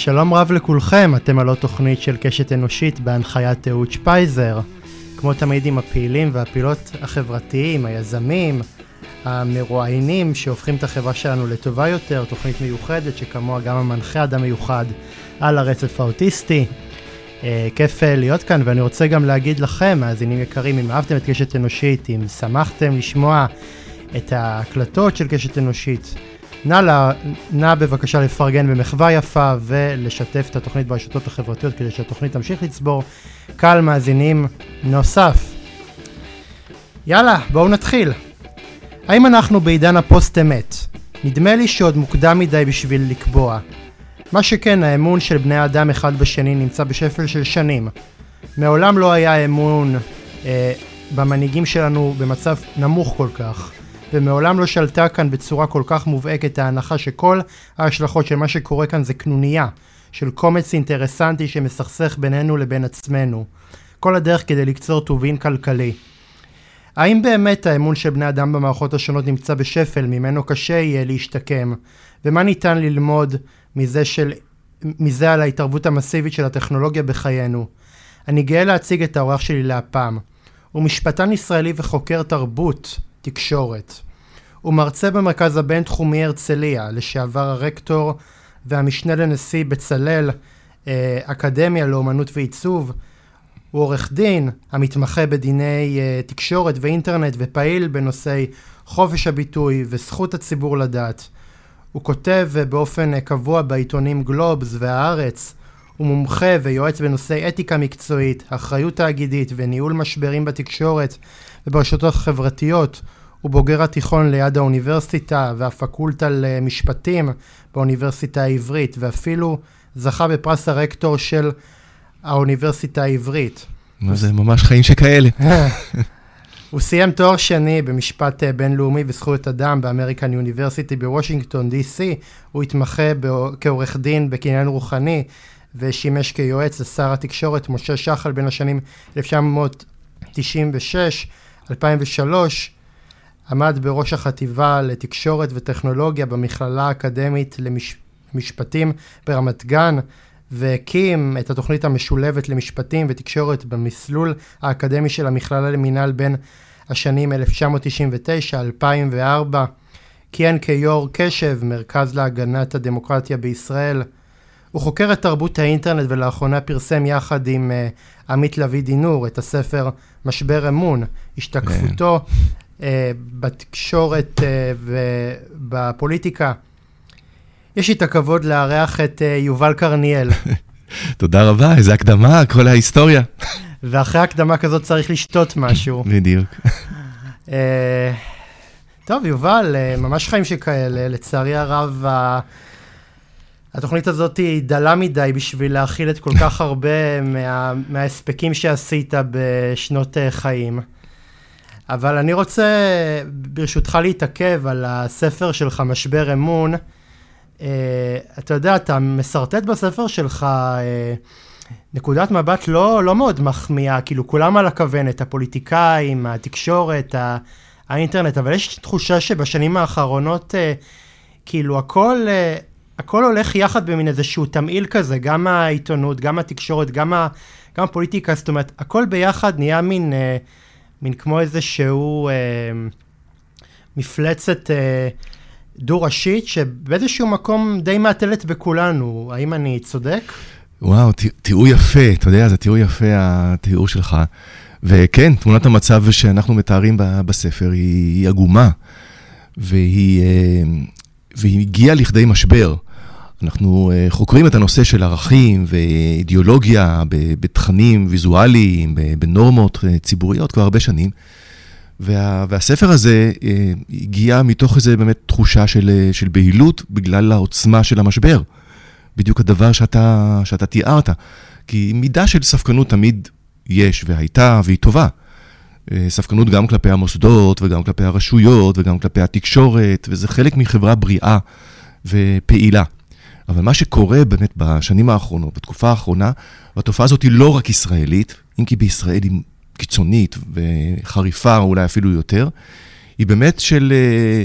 שלום רב לכולכם, אתם על עוד תוכנית של קשת אנושית בהנחיית אהוד שפייזר. כמו תמיד עם הפעילים והפעילות החברתיים, היזמים, המרואיינים שהופכים את החברה שלנו לטובה יותר, תוכנית מיוחדת שכמוה גם המנחה אדם מיוחד על הרצף האוטיסטי. אה, כיף אה, להיות כאן ואני רוצה גם להגיד לכם, מאזינים יקרים, אם אהבתם את קשת אנושית, אם שמחתם לשמוע את ההקלטות של קשת אנושית, נא, לה, נא בבקשה לפרגן במחווה יפה ולשתף את התוכנית ברשתות החברתיות כדי שהתוכנית תמשיך לצבור קהל מאזינים נוסף. יאללה, בואו נתחיל. האם אנחנו בעידן הפוסט אמת? נדמה לי שעוד מוקדם מדי בשביל לקבוע. מה שכן, האמון של בני אדם אחד בשני נמצא בשפל של שנים. מעולם לא היה אמון אה, במנהיגים שלנו במצב נמוך כל כך. ומעולם לא שלטה כאן בצורה כל כך מובהקת ההנחה שכל ההשלכות של מה שקורה כאן זה קנוניה של קומץ אינטרסנטי שמסכסך בינינו לבין עצמנו. כל הדרך כדי לקצור טובין כלכלי. האם באמת האמון של בני אדם במערכות השונות נמצא בשפל ממנו קשה יהיה להשתקם? ומה ניתן ללמוד מזה, של, מזה על ההתערבות המסיבית של הטכנולוגיה בחיינו? אני גאה להציג את האורח שלי להפעם. הוא משפטן ישראלי וחוקר תרבות תקשורת. הוא מרצה במרכז הבינתחומי הרצליה, לשעבר הרקטור והמשנה לנשיא בצלאל אה, אקדמיה לאומנות ועיצוב. הוא עורך דין המתמחה בדיני אה, תקשורת ואינטרנט ופעיל בנושאי חופש הביטוי וזכות הציבור לדעת. הוא כותב אה, באופן קבוע בעיתונים גלובס והארץ. הוא מומחה ויועץ בנושאי אתיקה מקצועית, אחריות תאגידית וניהול משברים בתקשורת וברשתות החברתיות. הוא בוגר התיכון ליד האוניברסיטה והפקולטה למשפטים באוניברסיטה העברית, ואפילו זכה בפרס הרקטור של האוניברסיטה העברית. מה זה ממש חיים שכאלה. הוא סיים תואר שני במשפט בינלאומי וזכויות אדם באמריקן יוניברסיטי בוושינגטון די.סי. הוא התמחה כעורך דין בקניין רוחני ושימש כיועץ לשר התקשורת משה שחל בין השנים 1996 2003 עמד בראש החטיבה לתקשורת וטכנולוגיה במכללה האקדמית למשפטים למש... ברמת גן והקים את התוכנית המשולבת למשפטים ותקשורת במסלול האקדמי של המכללה למינהל בין השנים 1999-2004. כיהן כיו"ר קשב, מרכז להגנת הדמוקרטיה בישראל. הוא חוקר את תרבות האינטרנט ולאחרונה פרסם יחד עם uh, עמית לביא דינור את הספר משבר אמון, השתקפותו uh, בתקשורת uh, ובפוליטיקה. יש לי את הכבוד לארח את uh, יובל קרניאל. תודה רבה, איזה הקדמה, כל ההיסטוריה. ואחרי הקדמה כזאת צריך לשתות משהו. בדיוק. uh, טוב, יובל, uh, ממש חיים שכאלה, לצערי הרב, uh, התוכנית הזאת היא דלה מדי בשביל להכיל את כל כך הרבה מה, מההספקים שעשית בשנות uh, חיים. אבל אני רוצה, ברשותך, להתעכב על הספר שלך, משבר אמון. Uh, אתה יודע, אתה משרטט בספר שלך uh, נקודת מבט לא, לא מאוד מחמיאה, כאילו כולם על הכוונת, הפוליטיקאים, התקשורת, האינטרנט, אבל יש תחושה שבשנים האחרונות, uh, כאילו הכל, uh, הכל הולך יחד במין איזשהו תמהיל כזה, גם העיתונות, גם התקשורת, גם, ה, גם הפוליטיקה, זאת אומרת, הכל ביחד נהיה מין, אה, מין כמו איזשהו אה, מפלצת אה, דו-ראשית, שבאיזשהו מקום די מעטלת בכולנו. האם אני צודק? וואו, תיאור יפה, אתה יודע, זה תיאור יפה, התיאור שלך. וכן, תמונת המצב שאנחנו מתארים בספר היא עגומה, והיא, אה, והיא הגיעה לכדי משבר. אנחנו אה, חוקרים את הנושא של ערכים ואידיאולוגיה בתכנים ויזואליים, בנורמות אה, ציבוריות כבר הרבה שנים. וה, והספר הזה אה, הגיע מתוך איזו באמת תחושה של, של בהילות בגלל העוצמה של המשבר. בדיוק הדבר שאתה, שאתה תיארת. כי מידה של ספקנות תמיד יש והייתה והיא טובה. ספקנות גם כלפי המוסדות וגם כלפי הרשויות וגם כלפי התקשורת, וזה חלק מחברה בריאה ופעילה. אבל מה שקורה באמת בשנים האחרונות, בתקופה האחרונה, והתופעה הזאת היא לא רק ישראלית, אם כי בישראל היא קיצונית וחריפה, אולי אפילו יותר, היא באמת של, אה,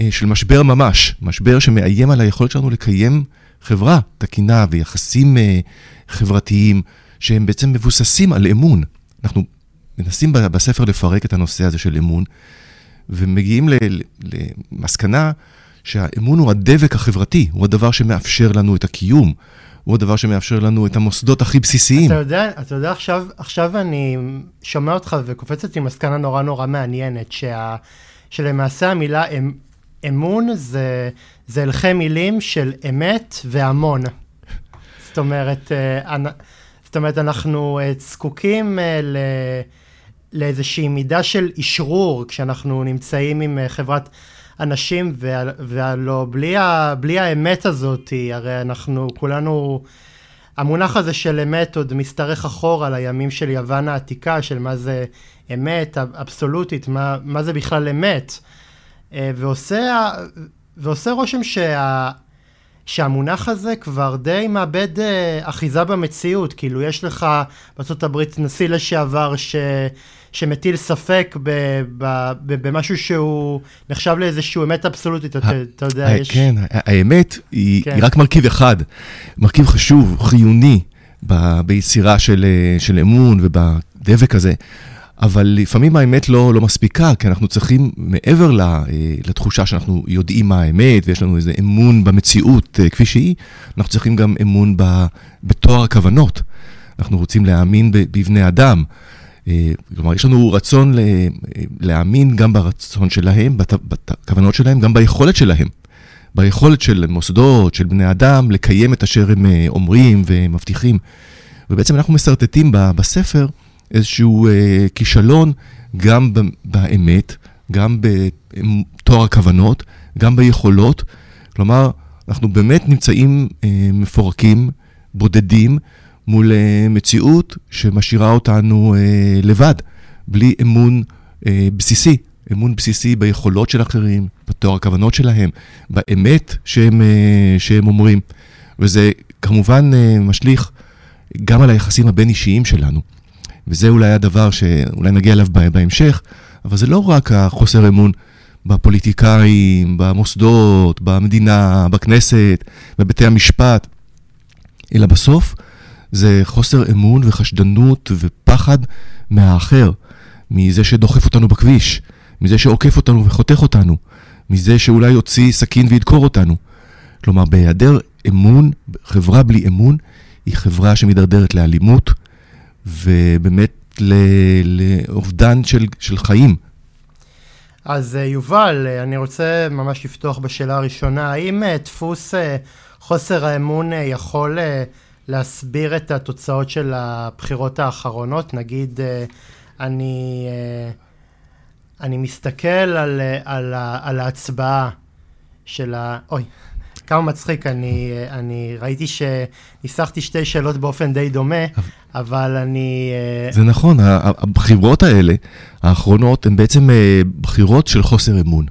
אה, של משבר ממש, משבר שמאיים על היכולת שלנו לקיים חברה תקינה ויחסים אה, חברתיים שהם בעצם מבוססים על אמון. אנחנו מנסים בספר לפרק את הנושא הזה של אמון, ומגיעים למסקנה שהאמון הוא הדבק החברתי, הוא הדבר שמאפשר לנו את הקיום, הוא הדבר שמאפשר לנו את המוסדות הכי בסיסיים. אתה יודע, אתה יודע עכשיו, עכשיו אני שומע אותך וקופצת עם מסקנה נורא נורא מעניינת, שה, שלמעשה המילה אמ, אמון זה, זה הלכי מילים של אמת והמון. זאת אומרת, אה, זאת אומרת, אנחנו אה, זקוקים אה, ל... לאיזושהי מידה של אשרור כשאנחנו נמצאים עם חברת אנשים, והלא, בלי, ה, בלי האמת הזאת, הרי אנחנו כולנו, המונח הזה של אמת עוד משתרך אחורה לימים של יוון העתיקה, של מה זה אמת אבסולוטית, מה, מה זה בכלל אמת. אה, ועושה, ועושה רושם שה... שהמונח הזה כבר די מאבד uh, אחיזה במציאות, כאילו יש לך בארה"ב נשיא לשעבר ש... שמטיל ספק ב, ב, ב, במשהו שהוא נחשב לאיזשהו אמת אבסולוטית, אתה, יודע, יש... כן, האמת היא, כן. היא רק מרכיב אחד, מרכיב חשוב, חיוני, ב, ביצירה של, אה, של אמון ובדבק הזה. אבל לפעמים האמת לא, לא מספיקה, כי אנחנו צריכים, מעבר אה, לתחושה שאנחנו יודעים מה האמת, ויש לנו איזה אמון במציאות אה, כפי שהיא, אנחנו צריכים גם אמון בתואר הכוונות. אנחנו רוצים להאמין בבני אדם. אה, כלומר, יש לנו רצון להאמין גם ברצון שלהם, בכוונות שלהם, גם ביכולת שלהם. ביכולת של מוסדות, של בני אדם, לקיים את אשר הם אומרים ומבטיחים. ובעצם אנחנו משרטטים בספר איזשהו אה, כישלון גם באמת, גם בתואר הכוונות, גם ביכולות. כלומר, אנחנו באמת נמצאים אה, מפורקים, בודדים, מול אה, מציאות שמשאירה אותנו אה, לבד, בלי אמון אה, בסיסי, אמון בסיסי ביכולות של אחרים, בתואר הכוונות שלהם, באמת שהם, שהם אומרים. וזה כמובן משליך גם על היחסים הבין-אישיים שלנו. וזה אולי הדבר שאולי נגיע אליו בהמשך, אבל זה לא רק החוסר אמון בפוליטיקאים, במוסדות, במדינה, בכנסת, בבתי המשפט, אלא בסוף זה חוסר אמון וחשדנות ופחד מהאחר, מזה שדוחף אותנו בכביש, מזה שעוקף אותנו וחותך אותנו, מזה שאולי יוציא סכין וידקור אותנו. כלומר, בהיעדר אמון, חברה בלי אמון, היא חברה שמתדרדרת לאלימות, ובאמת לאובדן של, של חיים. אז אה, יובל, אה, אני רוצה ממש לפתוח בשאלה הראשונה. האם אה, דפוס חוסר האמון יכול להסביר את התוצאות של הבחירות האחרונות? נגיד, אני, אני מסתכל על, על, על ההצבעה של ה... אוי, כמה מצחיק, אני, אני ראיתי שניסחתי שתי שאלות באופן די דומה, אבל אני... אה, זה נכון, הבחירות האלה, האחרונות, הן בעצם אה, בחירות של חוסר אמון.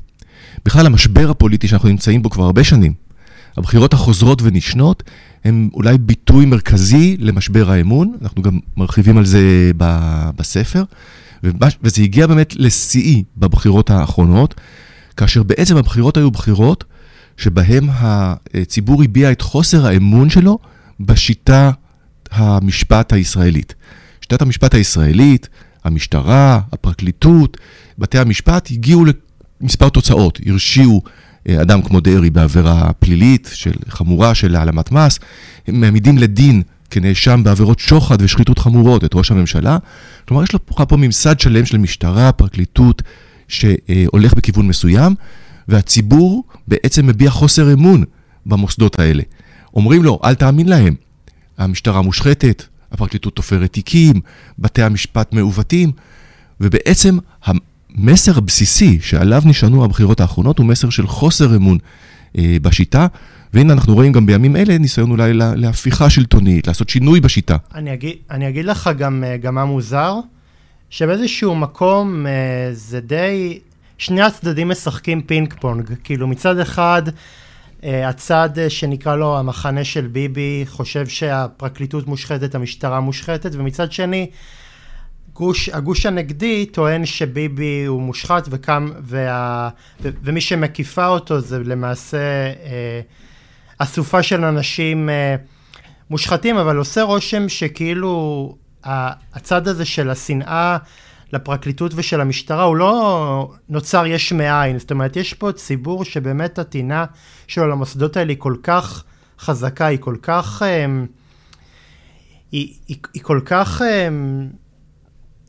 בכלל, המשבר הפוליטי שאנחנו נמצאים בו כבר הרבה שנים, הבחירות החוזרות ונשנות, הן אולי ביטוי מרכזי למשבר האמון, אנחנו גם מרחיבים על זה בספר, וזה הגיע באמת לשיאי בבחירות האחרונות, כאשר בעצם הבחירות היו בחירות שבהם הציבור הביע את חוסר האמון שלו בשיטה המשפט הישראלית. שיטת המשפט הישראלית, המשטרה, הפרקליטות, בתי המשפט הגיעו למספר תוצאות, הרשיעו אדם כמו דרעי בעבירה פלילית של, חמורה של העלמת מס, הם מעמידים לדין כנאשם בעבירות שוחד ושחיתות חמורות את ראש הממשלה. כלומר, יש לך פה ממסד שלם של משטרה, פרקליטות, שהולך בכיוון מסוים, והציבור בעצם מביע חוסר אמון במוסדות האלה. אומרים לו, אל תאמין להם. המשטרה מושחתת, הפרקליטות תופרת תיקים, בתי המשפט מעוותים, ובעצם המסר הבסיסי שעליו נשענו הבחירות האחרונות הוא מסר של חוסר אמון אה, בשיטה, והנה אנחנו רואים גם בימים אלה ניסיון אולי לה, להפיכה שלטונית, לעשות שינוי בשיטה. אני אגיד, אני אגיד לך גם, אה, גם מה מוזר, שבאיזשהו מקום אה, זה די, שני הצדדים משחקים פינג פונג, כאילו מצד אחד אה, הצד אה, שנקרא לו המחנה של ביבי חושב שהפרקליטות מושחתת, המשטרה מושחתת, ומצד שני הגוש, הגוש הנגדי טוען שביבי הוא מושחת וקם, וה, ו, ומי שמקיפה אותו זה למעשה אה, אסופה של אנשים אה, מושחתים, אבל עושה רושם שכאילו הצד הזה של השנאה לפרקליטות ושל המשטרה הוא לא נוצר יש מאין, זאת אומרת יש פה ציבור שבאמת הטינה שלו למוסדות האלה היא כל כך חזקה, היא כל כך... אה, היא, היא, היא כל כך... אה,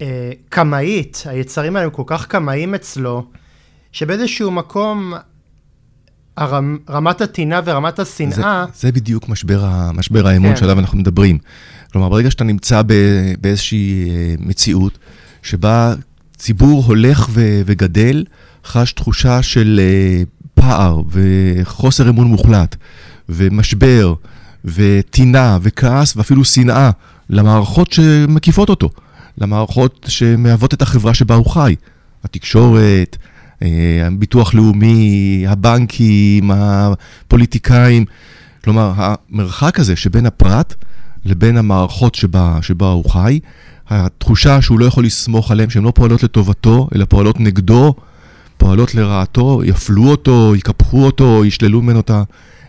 אה, קמאית, היצרים האלה הם כל כך קמאיים אצלו, שבאיזשהו מקום הרמ, רמת הטינה ורמת השנאה... זה, זה בדיוק משבר, משבר האמון כן. שעליו אנחנו מדברים. כלומר, ברגע שאתה נמצא ב, באיזושהי אה, מציאות שבה ציבור הולך ו, וגדל, חש תחושה של אה, פער וחוסר אמון מוחלט, ומשבר, וטינה, וכעס, ואפילו שנאה למערכות שמקיפות אותו. למערכות שמהוות את החברה שבה הוא חי. התקשורת, אה, הביטוח לאומי, הבנקים, הפוליטיקאים. כלומר, המרחק הזה שבין הפרט לבין המערכות שבה, שבה הוא חי, התחושה שהוא לא יכול לסמוך עליהן, שהן לא פועלות לטובתו, אלא פועלות נגדו, פועלות לרעתו, יפלו אותו, יקפחו אותו, ישללו ממנו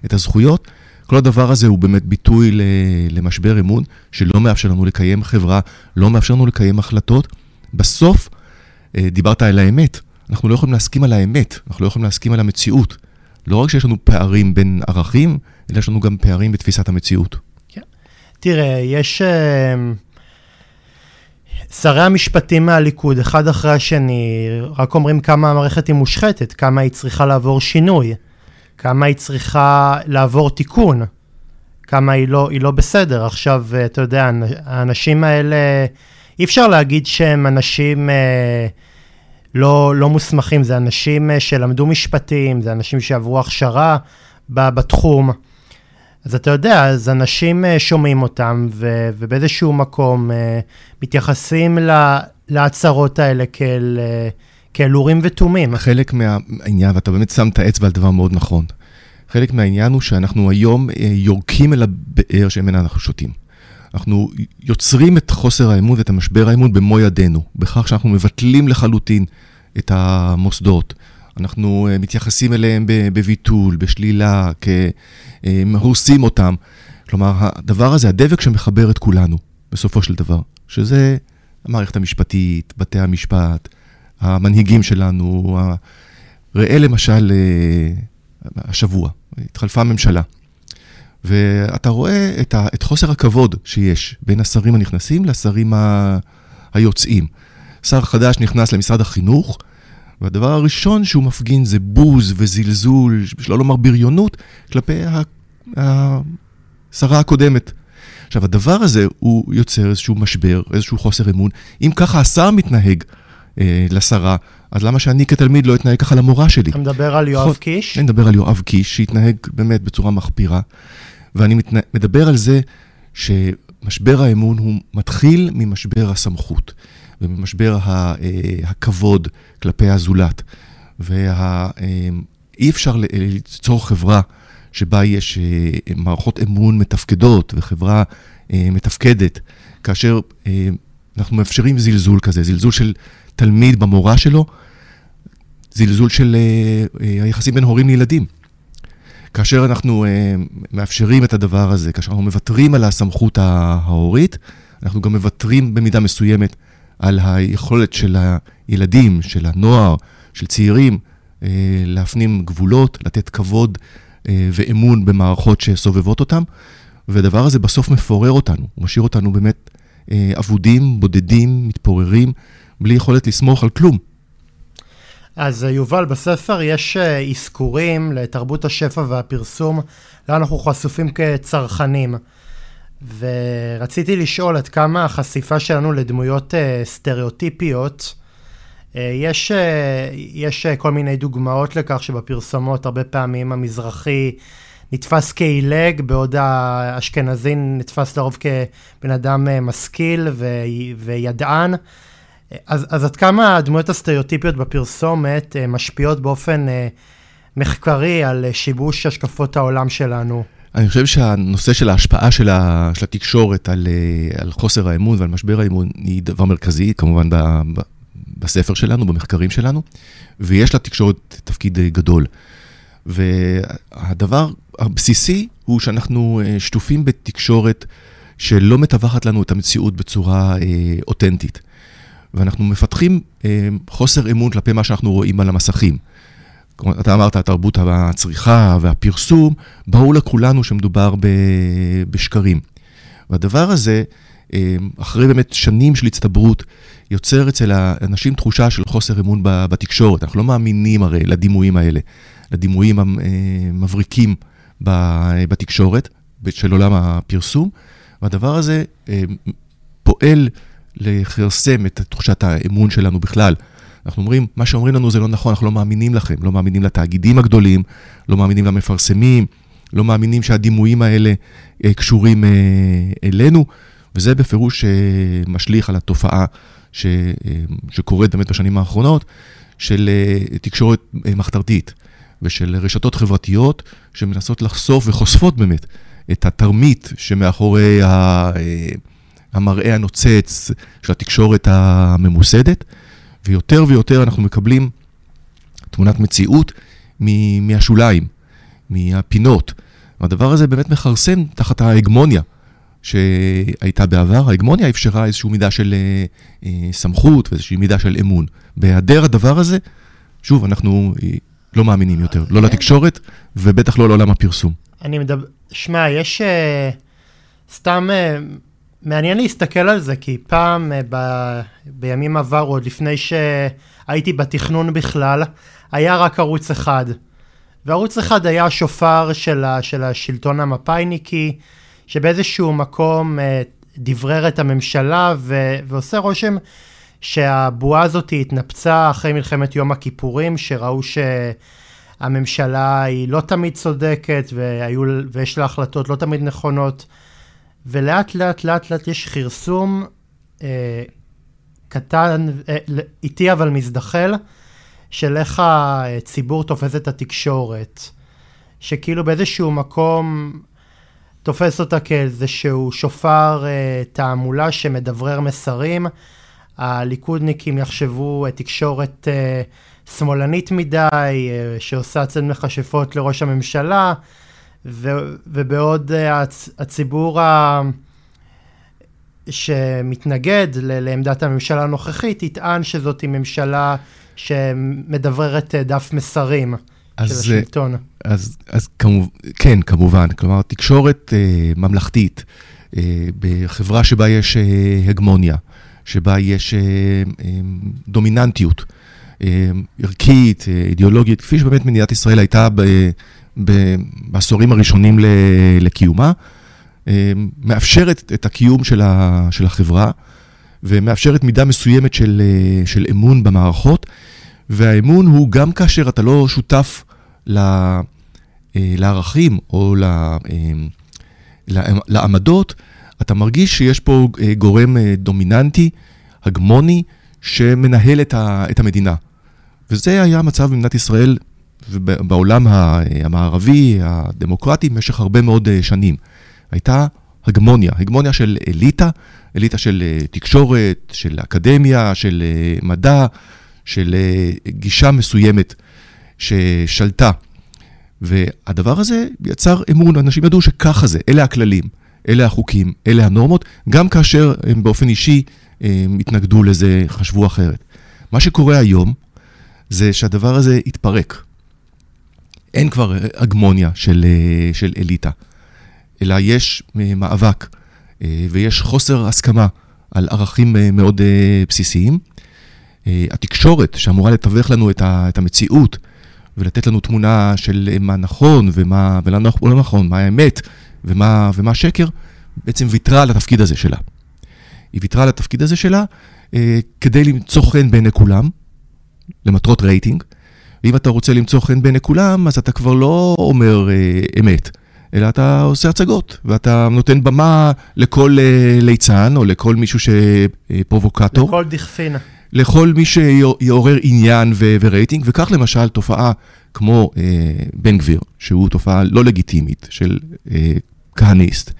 את הזכויות. כל הדבר הזה הוא באמת ביטוי למשבר אמון, שלא מאפשר לנו לקיים חברה, לא מאפשר לנו לקיים החלטות. בסוף, אה, דיברת על האמת, אנחנו לא יכולים להסכים על האמת, אנחנו לא יכולים להסכים על המציאות. לא רק שיש לנו פערים בין ערכים, אלא יש לנו גם פערים בתפיסת המציאות. כן. תראה, יש... uh, שרי המשפטים מהליכוד, אחד אחרי השני, רק אומרים כמה המערכת היא מושחתת, כמה היא צריכה לעבור שינוי. כמה היא צריכה לעבור תיקון, כמה היא לא, היא לא בסדר. עכשיו, אה, אתה יודע, האנשים האלה, אי אפשר להגיד שהם אנשים אה, לא, לא מוסמכים, זה אנשים אה, שלמדו משפטים, זה אנשים שעברו הכשרה בתחום. אז אתה יודע, אז אנשים אה, שומעים אותם, ו, ובאיזשהו מקום אה, מתייחסים לה, להצהרות האלה כאל... אה, כאל אורים ותומים. חלק מהעניין, ואתה באמת שם את האצבע על דבר מאוד נכון, חלק מהעניין הוא שאנחנו היום אה, יורקים אל הבאר שממנה אנחנו שותים. אנחנו יוצרים את חוסר האמון ואת המשבר האמון במו ידינו, בכך שאנחנו מבטלים לחלוטין את המוסדות. אנחנו אה, מתייחסים אליהם בביטול, בשלילה, כהורסים אותם. כלומר, הדבר הזה, הדבק שמחבר את כולנו, בסופו של דבר, שזה המערכת המשפטית, בתי המשפט, המנהיגים שלנו, ראה למשל אה, השבוע, התחלפה ממשלה. ואתה רואה את, ה, את חוסר הכבוד שיש בין השרים הנכנסים לשרים ה, היוצאים. שר חדש נכנס למשרד החינוך, והדבר הראשון שהוא מפגין זה בוז וזלזול, שלא לומר בריונות, כלפי השרה הקודמת. עכשיו, הדבר הזה הוא יוצר איזשהו משבר, איזשהו חוסר אמון. אם ככה השר מתנהג אה, לשרה, אז למה שאני כתלמיד לא אתנהג ככה למורה שלי? אתה מדבר על יואב קיש? אני מדבר על יואב קיש, שהתנהג באמת בצורה מחפירה, ואני מתנה... מדבר על זה שמשבר האמון הוא מתחיל ממשבר הסמכות, וממשבר ה... אה, הכבוד כלפי הזולת, ואי. אה, אפשר ליצור חברה שבה יש מערכות אמון מתפקדות וחברה מתפקדת, כאשר אנחנו מאפשרים זלזול כזה, זלזול של תלמיד במורה שלו, זלזול של uh, uh, היחסים בין הורים לילדים. כאשר אנחנו uh, מאפשרים את הדבר הזה, כאשר אנחנו מוותרים על הסמכות ההורית, אנחנו גם מוותרים במידה מסוימת על היכולת של הילדים, של הנוער, של צעירים, להפנים גבולות, לתת כבוד ואמון במערכות שסובבות אותם, והדבר הזה בסוף מפורר אותנו, הוא משאיר אותנו באמת אבודים, בודדים, מתפוררים. בלי יכולת לסמוך על כלום. אז אה, יובל, בספר יש אה, אזכורים לתרבות השפע והפרסום, לאן אנחנו חשופים כצרכנים. ורציתי לשאול עד כמה החשיפה שלנו לדמויות uh, סטריאוטיפיות, יש, יש כל מיני דוגמאות לכך שבפרסומות הרבה פעמים המזרחי נתפס כעילג, בעוד האשכנזי נתפס לרוב כבן אדם משכיל וידען. אז, אז עד כמה הדמויות הסטריאוטיפיות בפרסומת uh, משפיעות באופן uh, מחקרי על uh, שיבוש השקפות העולם שלנו? אני חושב שהנושא של ההשפעה של, ה, של התקשורת על, אה, על חוסר האמון ועל משבר האמון היא דבר מרכזי, כמובן ב, ב, בספר שלנו, במחקרים שלנו, ויש לתקשורת תפקיד אה, גדול. והדבר הבסיסי הוא שאנחנו אה, שטופים בתקשורת שלא מטווחת לנו את המציאות בצורה אה, אותנטית. ואנחנו מפתחים אה, חוסר אמון כלפי מה שאנחנו רואים על המסכים. אתה אמרת, תרבות הצריכה והפרסום, ברור לכולנו שמדובר ב, בשקרים. והדבר הזה, אה, אחרי באמת שנים של הצטברות, יוצר אצל האנשים תחושה של חוסר אמון בתקשורת. אנחנו לא מאמינים הרי לדימויים האלה, לדימויים המבריקים בתקשורת של עולם הפרסום, והדבר הזה אה, פועל לכרסם את תחושת האמון שלנו בכלל. אנחנו אומרים, מה שאומרים לנו זה לא נכון, אנחנו לא מאמינים לכם, לא מאמינים לתאגידים הגדולים, לא מאמינים למפרסמים, לא מאמינים שהדימויים האלה אה, קשורים אה, אלינו, וזה בפירוש אה, משליך על התופעה ש, שקורית באמת בשנים האחרונות, של תקשורת מחתרתית ושל רשתות חברתיות שמנסות לחשוף וחושפות באמת את התרמית שמאחורי המראה הנוצץ של התקשורת הממוסדת. ויותר ויותר אנחנו מקבלים תמונת מציאות מהשוליים, מהפינות. והדבר הזה באמת מכרסם תחת ההגמוניה שהייתה בעבר. ההגמוניה אפשרה איזושהי מידה של אה, אה, סמכות ואיזושהי מידה של אמון. בהיעדר הדבר הזה, שוב, אנחנו אה, לא מאמינים יותר, לא לתקשורת ובטח לא לעולם הפרסום. אני מדבר, שמע, יש uh, סתם... מעניין להסתכל על זה, כי פעם, אה, ב... בימים עברו, עוד לפני שהייתי בתכנון בכלל, היה רק ערוץ אחד. וערוץ אחד היה השופר של, ה... של השלטון המפא"יניקי, שבאיזשהו מקום אה, דברר את הממשלה, ו... ועושה רושם שהבועה הזאת התנפצה אחרי מלחמת יום הכיפורים, שראו שהממשלה היא לא תמיד צודקת, והיו... ויש לה החלטות לא תמיד נכונות. ולאט לאט לאט לאט יש כרסום אה, קטן, אה, איטי אבל מזדחל, של איך הציבור תופס את התקשורת. שכאילו באיזשהו מקום תופס אותה כאיזשהו שופר אה, תעמולה שמדברר מסרים. הליכודניקים יחשבו אה, תקשורת אה, שמאלנית מדי, אה, שעושה צד מכשפות לראש הממשלה. ו, ובעוד uh, הצ, הציבור ה... שמתנגד ל, לעמדת הממשלה הנוכחית, יטען שזאת ממשלה שמדבררת uh, דף מסרים אז, של השלטון. אז, אז כמוב, כן, כמובן. כלומר, תקשורת uh, ממלכתית, uh, בחברה שבה יש uh, הגמוניה, שבה יש uh, uh, דומיננטיות uh, ערכית, uh, אידיאולוגית, כפי שבאמת מדינת ישראל הייתה ב... בעשורים הראשונים לקיומה, אה, מאפשרת את הקיום של, החברה ומאפשרת מידה מסוימת של, אה, של אמון במערכות, והאמון הוא גם כאשר אתה לא שותף אה, לערכים או לעמדות, אתה מרגיש שיש פה גורם דומיננטי, הגמוני, שמנהל את המדינה. וזה היה המצב במדינת ישראל ובעולם המערבי, הדמוקרטי, במשך הרבה מאוד אה, שנים. הייתה הגמוניה, הגמוניה של אליטה, אליטה של אה, תקשורת, של אקדמיה, של אה, מדע, של גישה מסוימת ששלטה. והדבר הזה יצר אמון, אנשים ידעו שככה זה, אלה הכללים, אלה החוקים, אלה הנורמות, גם כאשר הם באופן אישי הם התנגדו לזה, חשבו אחרת. מה שקורה היום זה שהדבר הזה התפרק. אין כבר הגמוניה של, אה, של אליטה, אלא יש אה, מאבק אה, ויש חוסר הסכמה על ערכים מאוד בסיסיים. התקשורת, שאמורה לתווך לנו את המציאות ולתת לנו תמונה של מה נכון ומה ולא לא נכון, מה האמת ומה, ומה שקר, בעצם ויתרה על התפקיד הזה שלה. היא ויתרה על התפקיד הזה שלה כדי למצוא חן בעיני כולם, למטרות רייטינג, ואם אתה רוצה למצוא חן בעיני כולם, אז אתה כבר לא אומר אה, אמת, אלא אתה עושה הצגות, ואתה נותן במה לכל אה, ליצן, או לכל מישהו שפרובוקטור. לכל דכפין. לכל מי שיעורר עניין ו- ורייטינג, וכך למשל תופעה כמו אה, בן גביר, שהוא תופעה לא לגיטימית של אה, כהניסט,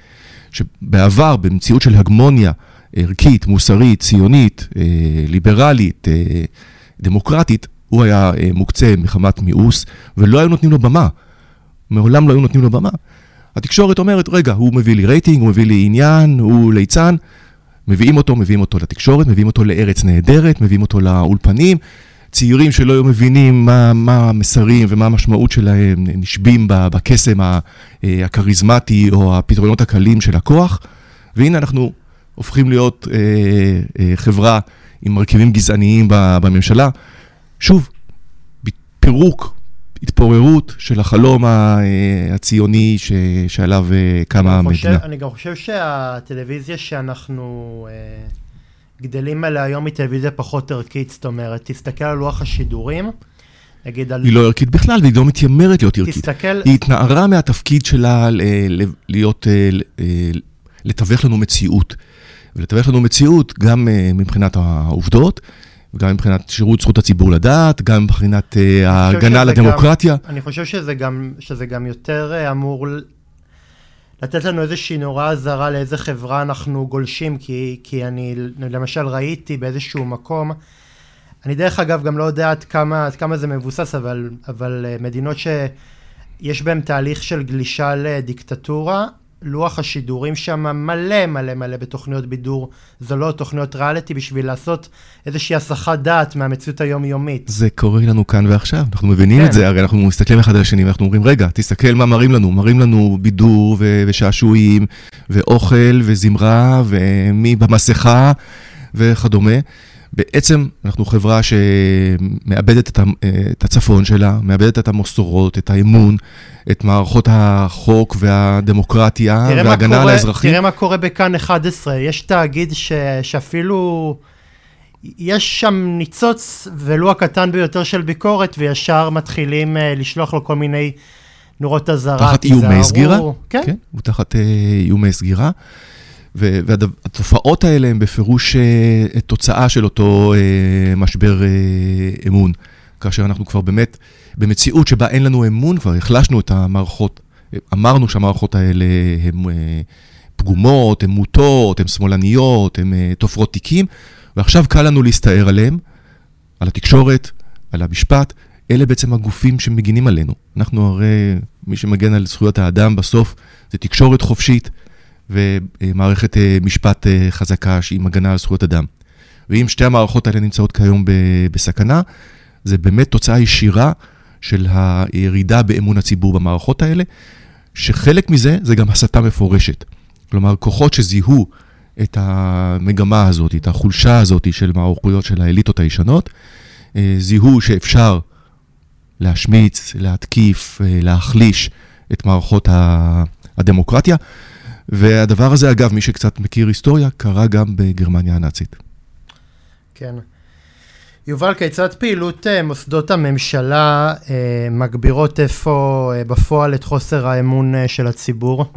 שבעבר, במציאות של הגמוניה ערכית, מוסרית, ציונית, אה, ליברלית, אה, דמוקרטית, הוא היה אה, מוקצה מחמת מיאוס, ולא היו נותנים לו במה. מעולם לא היו נותנים לו במה. התקשורת אומרת, רגע, הוא מביא לי רייטינג, הוא מביא לי עניין, הוא ליצן, מביאים אותו, מביאים אותו לתקשורת, מביאים אותו לארץ נהדרת, מביאים אותו לאולפנים. צעירים שלא היו מבינים מה, מה המסרים ומה המשמעות שלהם, נשבים בקסם הכריזמטי או הפתרונות הקלים של הכוח. והנה אנחנו הופכים להיות אה, אה, חברה עם מרכיבים גזעניים בממשלה. שוב, פירוק, התפוררות של החלום הציוני ש, שעליו אה, קמה המדינה. אני גם חושב שהטלוויזיה שאנחנו אה, גדלים עליה היום היא טלוויזיה פחות ערכית, זאת אומרת, תסתכל על לוח השידורים. נגיד על... היא לא ערכית בכלל, והיא לא מתיימרת להיות ערכית. תסתכל... היא התנערה מהתפקיד שלה להיות, אה, לתווך לנו מציאות. ולתווך לנו מציאות גם מבחינת העובדות, גם מבחינת שירות זכות הציבור לדעת, גם מבחינת uh, ההגנה על הדמוקרטיה. אני חושב שזה גם, שזה גם יותר uh, אמור לתת לנו איזושהי נורה אזהרה לאיזה חברה אנחנו גולשים, כי, כי אני למשל ראיתי באיזשהו מקום, אני דרך אגב גם לא יודע עד כמה, עד כמה זה מבוסס, אבל, אבל uh, מדינות שיש בהן תהליך של גלישה לדיקטטורה, לוח השידורים שם מלא מלא מלא בתוכניות בידור זולות, תוכניות ריאליטי, בשביל לעשות איזושהי הסחת דעת מהמציאות היומיומית. זה קורה לנו כאן ועכשיו, אנחנו מבינים כן. את זה, הרי אנחנו מסתכלים אחד על השני ואנחנו אומרים, רגע, תסתכל מה מראים לנו, מראים לנו בידור ו- ושעשועים, ואוכל וזמרה, ומי במסכה וכדומה. בעצם אנחנו חברה שמאבדת את הצפון שלה, מאבדת את המסורות, את האמון, את מערכות החוק והדמוקרטיה וההגנה על האזרחים. תראה מה קורה בכאן 11, יש תאגיד ש, שאפילו... יש שם ניצוץ, ולו הקטן ביותר של ביקורת, וישר מתחילים uh, לשלוח לו כל מיני נורות אזהרה. תחת איומי סגירה? כן. כן, הוא תחת uh, איומי סגירה. והתופעות האלה הן בפירוש uh, תוצאה של אותו uh, משבר uh, אמון. כאשר אנחנו כבר באמת במציאות שבה אין לנו אמון, כבר החלשנו את המערכות, אמרנו שהמערכות האלה הן פגומות, הן מוטות, הן שמאלניות, הן תופרות תיקים, ועכשיו קל לנו להסתער עליהן, על התקשורת, על המשפט, אלה בעצם הגופים שמגינים עלינו. אנחנו הרי, מי שמגן על זכויות האדם בסוף זה תקשורת חופשית ומערכת משפט חזקה שהיא מגנה על זכויות אדם. ואם שתי המערכות האלה נמצאות כיום בסכנה, זה באמת תוצאה ישירה של הירידה באמון הציבור במערכות האלה, שחלק מזה זה גם הסתה מפורשת. כלומר, כוחות שזיהו את המגמה הזאת, את החולשה הזאת של מערכויות של האליטות הישנות, אה, זיהו שאפשר להשמיץ, להתקיף, אה, להחליש את מערכות הדמוקרטיה. והדבר הזה, אגב, מי שקצת מכיר היסטוריה, קרה גם בגרמניה הנאצית. כן. יובל, כיצד פעילות uh, מוסדות הממשלה uh, מגבירות איפה uh, בפועל את חוסר האמון של הציבור?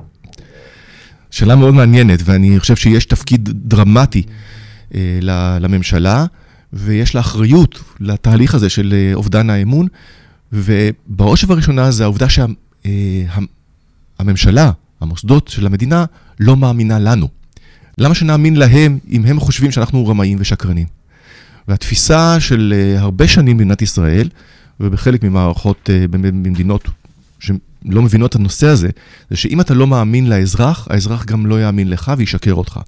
שאלה מאוד מעניינת, ואני חושב שיש תפקיד דרמטי לממשלה, ויש לה אחריות לתהליך הזה של אובדן האמון, ובראש ובראשונה זה העובדה שהממשלה, שה, המוסדות של המדינה, לא מאמינה לנו. למה שנאמין להם אם הם חושבים שאנחנו רמאים ושקרנים? והתפיסה של uh, הרבה שנים במדינת ישראל, ובחלק ממערכות, uh, במדינות שלא מבינות את הנושא הזה, זה שאם אתה לא מאמין לאזרח, האזרח גם לא יאמין לך וישקר אותך.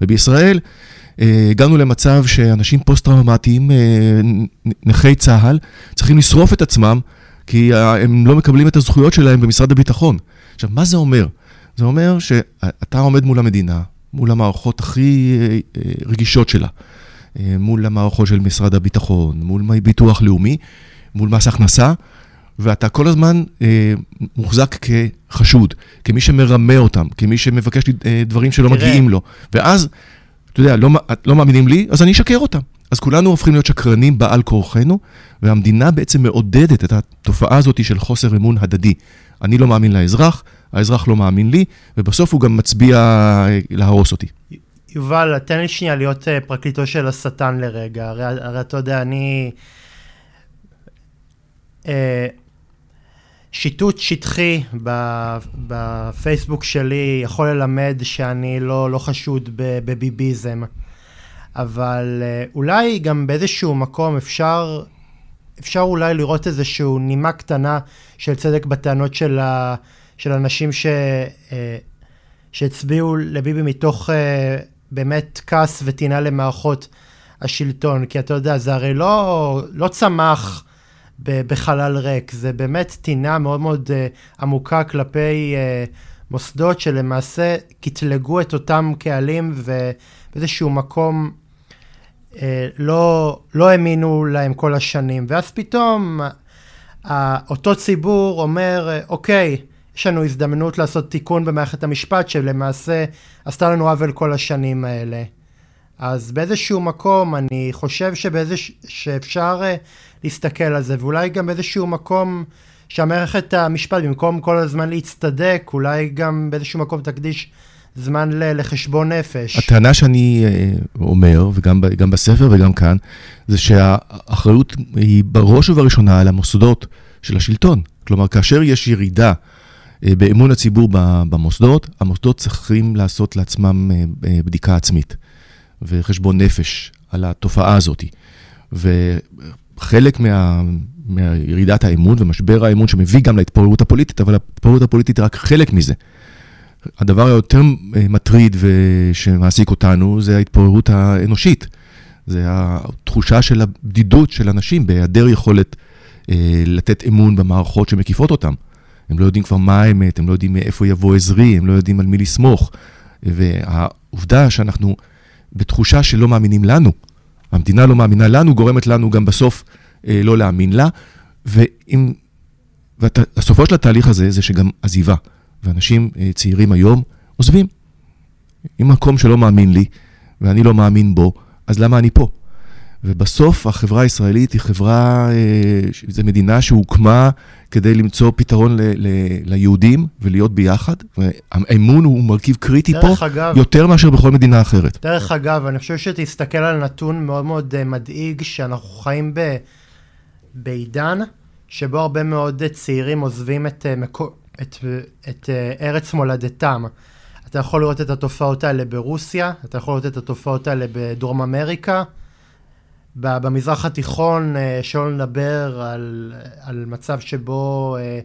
ובישראל uh, הגענו למצב שאנשים פוסט-טראומטיים, נכי צה"ל, צריכים לשרוף את עצמם, כי הם לא מקבלים את הזכויות שלהם במשרד הביטחון. עכשיו, מה זה אומר? זה אומר שאתה עומד מול המדינה, מול המערכות הכי רגישות שלה. אה, מול המערכות של משרד הביטחון, מול ביטוח לאומי, מול מס הכנסה, ואתה כל הזמן אה, מוחזק כחשוד, כמי שמרמה אותם, כמי שמבקש אה, דברים שלא תראה. מגיעים לו. ואז, אתה יודע, לא, לא מאמינים לי, אז אני אשקר אותם. אז כולנו הופכים להיות שקרנים בעל כורחנו, והמדינה בעצם מעודדת את התופעה הזאת של חוסר אמון הדדי. אני לא מאמין לאזרח, האזרח לא מאמין לי, ובסוף הוא גם מצביע אה, להרוס אותי. יובל, תן לי שנייה להיות uh, פרקליטו של השטן לרגע. הרי, הרי אתה יודע, אני... Uh, שיטוט שטחי בפייסבוק שלי יכול ללמד שאני לא, לא חשוד בביביזם, אבל אולי גם באיזשהו מקום אפשר, אפשר אולי לראות איזשהו נימה קטנה של צדק בטענות של, ה, של אנשים ש, uh, שהצביעו לביבי מתוך uh, באמת כעס וטינה למערכות השלטון, כי אתה יודע, זה הרי לא, לא צמח בחלל ריק, זה באמת טינה מאוד מאוד uh, עמוקה כלפי מוסדות שלמעשה קטלגו את אותם קהלים ובאיזשהו מקום לא, לא האמינו להם כל השנים. ואז פתאום אותו ציבור אומר, אוקיי, יש לנו הזדמנות לעשות תיקון במערכת המשפט שלמעשה עשתה לנו עוול כל השנים האלה. אז באיזשהו מקום אני חושב שבאיזוש... שאפשר uh, להסתכל על זה, ואולי גם באיזשהו מקום שהמערכת המשפט, במקום כל הזמן להצטדק, אולי גם באיזשהו מקום תקדיש זמן ל- לחשבון נפש. הטענה שאני uh, אומר, וגם בספר וגם כאן, זה שהאחריות היא בראש ובראשונה על המוסדות של השלטון. כלומר, כאשר יש ירידה באמון הציבור במוסדות, המוסדות צריכים לעשות לעצמם uh, בדיקה עצמית. וחשבון נפש על התופעה הזאת. וחלק מה, מירידת האמון ומשבר האמון שמביא גם להתפוררות הפוליטית, אבל ההתפוררות הפוליטית היא רק חלק מזה. הדבר היותר אה, מטריד ושמעסיק אותנו זה ההתפוררות האנושית. זה התחושה של הבדידות של אנשים בהיעדר יכולת אה, לתת אמון במערכות שמקיפות אותם. הם לא יודעים כבר מה האמת, הם לא יודעים מאיפה יבוא עזרי, הם לא יודעים על מי לסמוך. והעובדה שאנחנו בתחושה שלא מאמינים לנו. המדינה לא מאמינה לנו, גורמת לנו גם בסוף אה, לא להאמין לה. ואם... והסופו של התהליך הזה זה שגם עזיבה. ואנשים אה, צעירים היום עוזבים. אם מקום שלא מאמין לי, ואני לא מאמין בו, אז למה אני פה? ובסוף החברה הישראלית היא חברה, אה, זו מדינה שהוקמה כדי למצוא פתרון ל, ל, ליהודים ולהיות ביחד. האמון הוא מרכיב קריטי פה, אגב, יותר מאשר בכל מדינה אחרת. דרך אגב, אני חושב שתסתכל על נתון מאוד מאוד אה, מדאיג, שאנחנו חיים ב, בעידן שבו הרבה מאוד צעירים עוזבים את, אה, את, את, את ארץ מולדתם. אתה יכול לראות את התופעות האלה ברוסיה, אתה יכול לראות את התופעות האלה בדרום אמריקה. במזרח התיכון, אה, שלא נדבר על, על מצב שבו אה,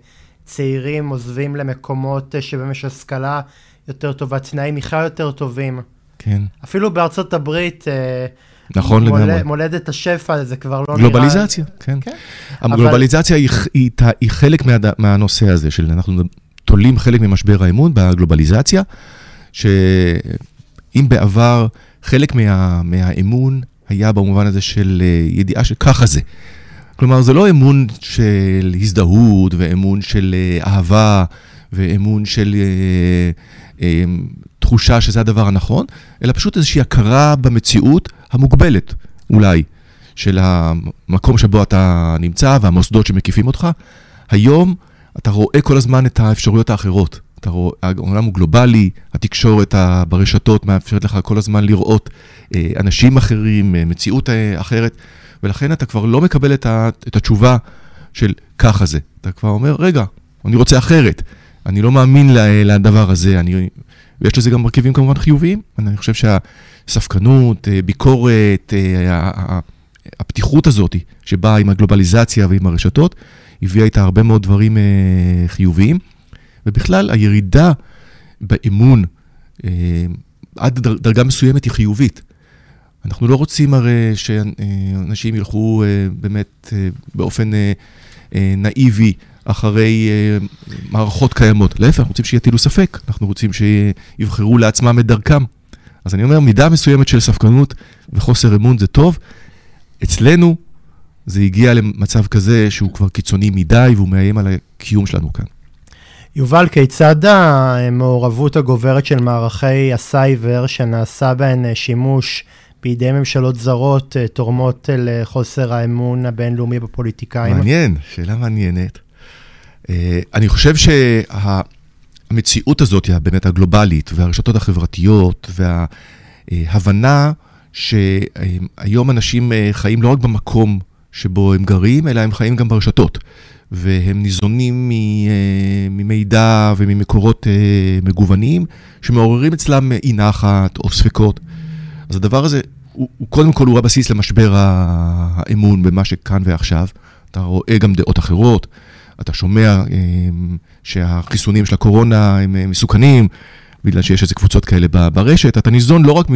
צעירים עוזבים למקומות אה, שבהם יש השכלה יותר טובה, תנאי מחיה יותר טובים. כן. אפילו בארצות הברית, נכון מול, לגמרי. מולדת השפע, זה כבר לא גלובליזציה, נראה... גלובליזציה, כן. כן. הגלובליזציה אבל... היא, היא, היא חלק מה, מהנושא הזה, של אנחנו תולים חלק ממשבר האמון בגלובליזציה, שאם בעבר חלק מה, מהאמון היה במובן הזה של אה, ידיעה שככה זה. כלומר, זה לא אמון של הזדהות ואמון של אה, אהבה ואמון של אה, אה, תחושה שזה הדבר הנכון, אלא פשוט איזושהי הכרה במציאות המוגבלת, אולי, של המקום שבו אתה נמצא והמוסדות שמקיפים אותך. היום אתה רואה כל הזמן את האפשרויות האחרות. אתה רואה, העולם הוא גלובלי, התקשורת ברשתות מאפשרת לך כל הזמן לראות אה, אנשים אחרים, אה, מציאות אה, אחרת, ולכן אתה כבר לא מקבל את, את התשובה של ככה זה. אתה כבר אומר, רגע, אני רוצה אחרת. אני לא מאמין לדבר הזה, אני... ויש לזה גם מרכיבים כמובן חיוביים. אני חושב שהספקנות, ביקורת, הפתיחות הזאת שבאה עם הגלובליזציה ועם הרשתות, הביאה איתה הרבה מאוד דברים חיוביים. ובכלל, הירידה באמון אה, עד דרגה מסוימת היא חיובית. אנחנו לא רוצים הרי שאנשים ילכו אה, באמת אה, באופן אה, אה, נאיבי אחרי אה, מערכות קיימות. להפך, אנחנו רוצים שיטילו ספק, אנחנו רוצים שיבחרו לעצמם את דרכם. אז אני אומר, מידה מסוימת של ספקנות וחוסר אמון זה טוב. אצלנו זה הגיע למצב כזה שהוא כבר קיצוני מדי והוא מאיים על הקיום שלנו כאן. יובל, כיצד המעורבות הגוברת של מערכי הסייבר שנעשה בהן שימוש בידי ממשלות זרות תורמות לחוסר האמון הבינלאומי בפוליטיקאים? מעניין, שאלה מעניינת. אה, אני חושב שהמציאות הזאת, באמת הגלובלית, והרשתות החברתיות, הבנה שהיום אנשים חיים לא רק במקום שבו הם גרים, אלא הם חיים גם ברשתות. והם ניזונים ממידע וממקורות מגוונים, שמעוררים אצלם אי נחת או ספקות. אז הדבר הזה, הוא, הוא קודם כל הוא הבסיס למשבר האמון במה שכאן ועכשיו. אתה רואה גם דעות אחרות, אתה שומע אה, שהחיסונים של הקורונה הם אה, מסוכנים, בגלל שיש איזה קבוצות כאלה ברשת, אתה ניזון לא רק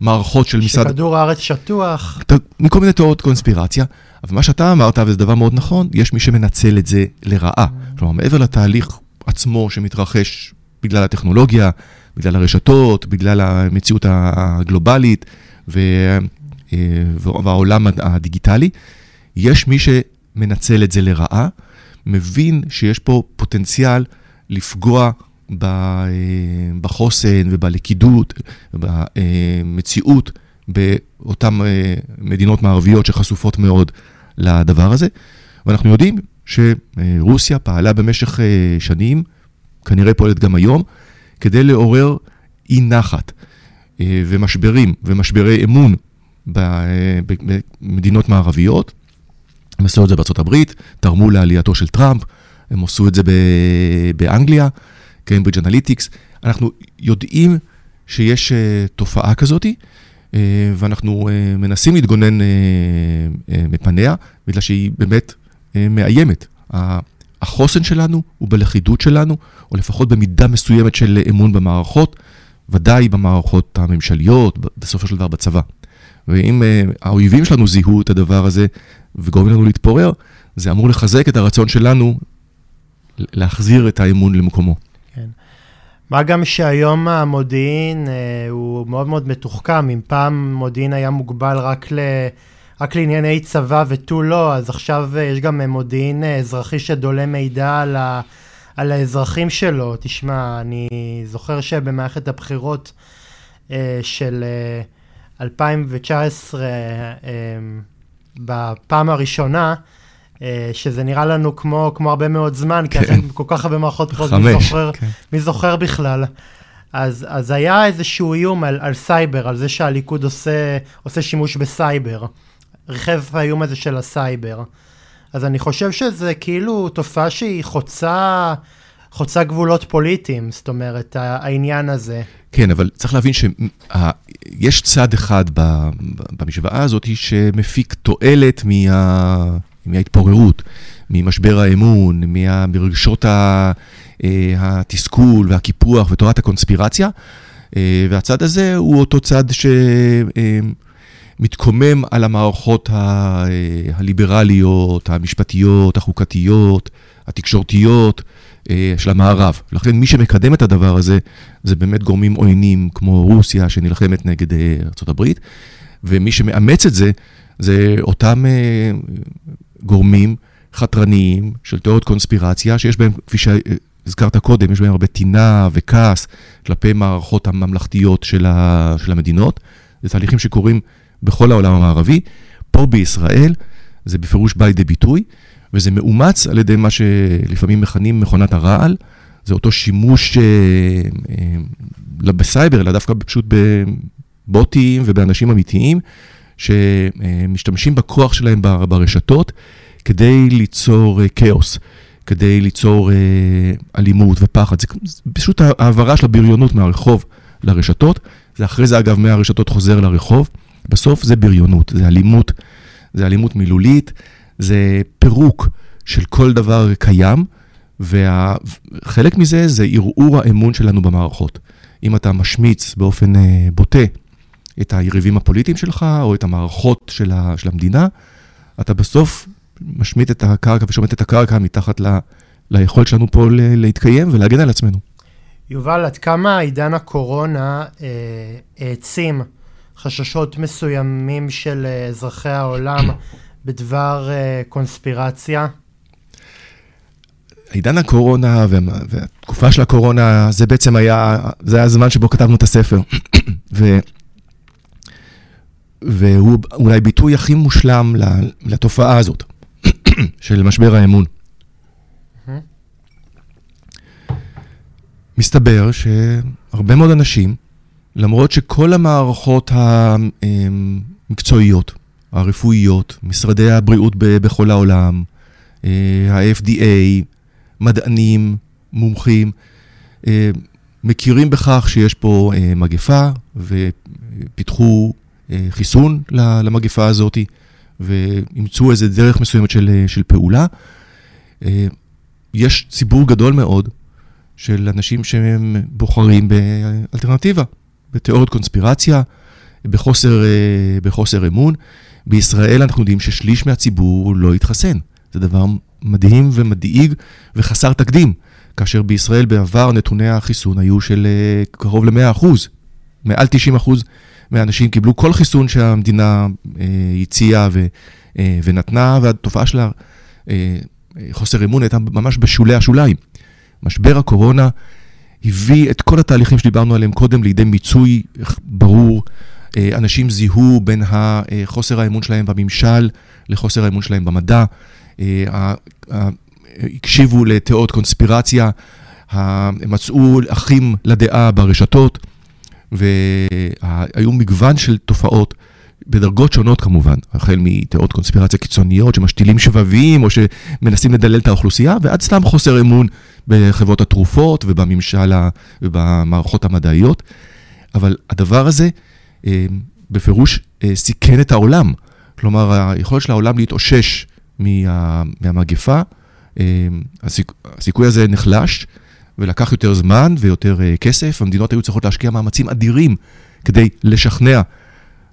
מהמערכות של משרד... שכדור הארץ שטוח. מכל מיני תיאוריות קונספירציה, אבל מה שאתה אמרת, וזה דבר מאוד נכון, יש מי שמנצל את זה לרעה. כלומר, מעבר לתהליך עצמו שמתרחש בגלל הטכנולוגיה, בגלל הרשתות, בגלל המציאות הגלובלית אה, והעולם הדיגיטלי, יש מי שמנצל את זה לרעה, מבין שיש פה פוטנציאל לפגוע בחוסן ובלכידות, במציאות באותן אה, מדינות מערביות שחשופות מאוד לדבר הזה. ואנחנו יודעים שרוסיה פעלה במשך שנים, כנראה פועלת גם היום, כדי לעורר אי נחת אה, ומשברים ומשברי אמון אה, במדינות מערביות. הם עשו את זה הברית, תרמו לעלייתו של טראמפ, הם עשו את זה באנגליה, קיימברידג' אנליטיקס. אנחנו יודעים שיש אה, תופעה כזאת, ואנחנו מנסים להתגונן מפניה, בגלל שהיא באמת מאיימת. החוסן שלנו הוא בלכידות שלנו, או לפחות במידה מסוימת של אמון במערכות, ודאי במערכות הממשליות, בסופו של דבר בצבא. ואם האויבים שלנו זיהו את הדבר הזה וגורמים לנו להתפורר, זה אמור לחזק את הרצון שלנו להחזיר את האמון למקומו. מה גם שהיום המודיעין uh, הוא מאוד מאוד מתוחכם, אם פעם מודיעין היה מוגבל רק ל... רק לענייני צבא ותו לא, אז עכשיו אה, יש גם אה, מודיעין אה, אזרחי שדולה מידע על, ה, על האזרחים שלו. תשמע, אני זוכר שבמערכת הבחירות אה, של אה, 2019, אה, בפעם הראשונה, אה, שזה נראה לנו כמו, כמו הרבה מאוד זמן, כן. כי אחרי כל כך הרבה מערכות בחירות, מי, זוכר, כן. מי זוכר בכלל? אז, אז היה איזשהו איום על, על סייבר, על זה שהליכוד עושה, עושה שימוש בסייבר. רכב האיום הזה של הסייבר. אז אני חושב שזה כאילו תופעה שהיא חוצה, חוצה גבולות פוליטיים, זאת אומרת, העניין הזה. כן, אבל צריך להבין שיש צד אחד במשוואה הזאת שמפיק תועלת מה... מההתפוררות, ממשבר האמון, מרגשות אה, התסכול והקיפוח ותורת הקונספירציה, אה, והצד הזה הוא אותו צד ש... אה, על המערכות הליברליות, המשפטיות, החוקתיות, התקשורתיות של המערב. לכן מי שמקדם את הדבר הזה, זה באמת גורמים עוינים כמו רוסיה שנלחמת נגד ארה"ב, ומי שמאמץ את זה, זה אותם גורמים חתרניים של תיאוריות קונספירציה, שיש בהם, כפי שהזכרת קודם, יש בהם הרבה טינה וכעס כלפי מערכות הממלכתיות של, המדינות. זה תהליכים שקורים בכל העולם המערבי. פה בישראל זה בפירוש בא לידי ביטוי, וזה מאומץ על ידי מה שלפעמים מכנים מכונת הרעל. זה אותו שימוש אה, אה, בסייבר, אלא דווקא פשוט בבוטים ובאנשים אמיתיים, שמשתמשים בכוח שלהם ברשתות כדי ליצור אה, כאוס, כדי ליצור אה, אלימות ופחד. זה פשוט העברה של הבריונות מהרחוב לרשתות. זה אחרי זה, אגב, מהרשתות חוזר לרחוב. בסוף זה בריונות, זה אלימות, זה אלימות מילולית, זה פירוק של כל דבר קיים, וחלק מזה זה ערעור האמון שלנו במערכות. אם אתה משמיץ באופן אה, בוטה את היריבים הפוליטיים שלך, או את המערכות של, ה, של המדינה, אתה בסוף משמיט את הקרקע ושומט את הקרקע מתחת ל, ליכולת שלנו פה להתקיים ולהגן על עצמנו. יובל, עד כמה עידן הקורונה אה, העצים חששות מסוימים של אה, אזרחי העולם בדבר אה, קונספירציה? עידן הקורונה והתקופה של הקורונה, זה בעצם היה, זה היה הזמן שבו כתבנו את הספר. ו, והוא אולי ביטוי הכי מושלם לתופעה הזאת, של משבר האמון. מסתבר שהרבה מאוד אנשים למרות שכל המערכות המקצועיות, הרפואיות, משרדי הבריאות בכל העולם, אה, ה-FDA, מדענים, מומחים, אה, מכירים בכך שיש פה אה, מגפה ופיתחו חיסון למגפה הזאת ואימצו איזה דרך מסוימת של, של פעולה. יש ציבור גדול מאוד של אנשים שהם בוחרים באלטרנטיבה, בתיאוריות קונספירציה, בחוסר, בחוסר אמון. בישראל אנחנו יודעים ששליש מהציבור לא התחסן. זה דבר מדהים ומדאיג וחסר תקדים, כאשר בישראל בעבר נתוני החיסון היו של אה, קרוב ל-100%. מעל 90% מהאנשים קיבלו כל חיסון שהמדינה אה, הציעה אה, ונתנה, והתופעה של חוסר אמון הייתה ממש בשולי השוליים. משבר הקורונה הביא את כל התהליכים שדיברנו עליהם קודם לידי מיצוי ברור. אנשים זיהו בין חוסר האמון שלהם בממשל לחוסר האמון שלהם במדע. הקשיבו לתיאוריות קונספירציה, מצאו אחים לדעה ברשתות, והיו מגוון של תופעות. בדרגות שונות כמובן, החל מתיאוריות קונספירציה קיצוניות שמשתילים שבבים או שמנסים לדלל את האוכלוסייה, ועד סתם חוסר אמון בחברות התרופות ובממשל ובמערכות המדעיות. אבל הדבר הזה אה, בפירוש אה, סיכן את העולם. כלומר, היכולת של העולם להתאושש מה, מהמגפה, אה, הסיכ, הסיכוי הזה נחלש ולקח יותר זמן ויותר אה, כסף. המדינות היו צריכות להשקיע מאמצים אדירים כדי לשכנע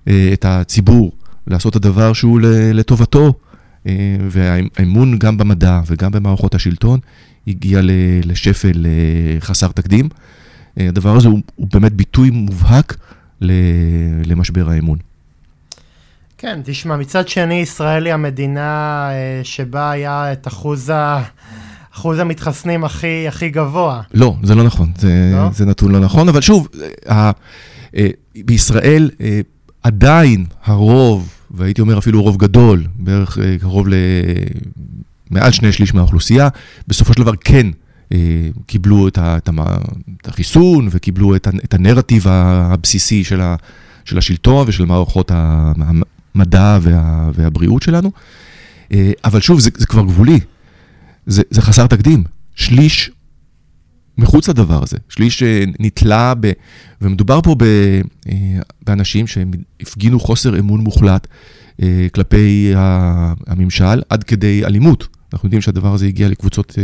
אה, את הציבור לעשות את הדבר שהוא לטובתו, והאמון גם במדע וגם במערכות השלטון הגיע לשפל חסר תקדים. הדבר הזה הוא, באמת ביטוי מובהק למשבר האמון. כן, תשמע, מצד שני, ישראל היא המדינה אה, שבה היה את אחוז ה... אחוז המתחסנים הכי, הכי גבוה. לא, זה לא נכון, זה, לא? זה נתון לא נכון, אבל שוב, ה, אה, בישראל אה, עדיין הרוב, והייתי אומר אפילו רוב גדול, בערך קרוב למעל שני שליש מהאוכלוסייה, בסופו של דבר כן קיבלו את, ה, את החיסון וקיבלו את, את הנרטיב הבסיסי של, ה, של השלטון ושל מערכות המדע וה, והבריאות שלנו. אה, אבל שוב, זה, זה כבר גבולי. זה, זה חסר תקדים. שליש מחוץ לדבר הזה. שליש אה, נתלה ב... ומדובר פה ב, אה, באנשים שהפגינו חוסר אמון מוחלט כלפי הממשל עד כדי אלימות. אנחנו יודעים שהדבר הזה הגיע לקבוצות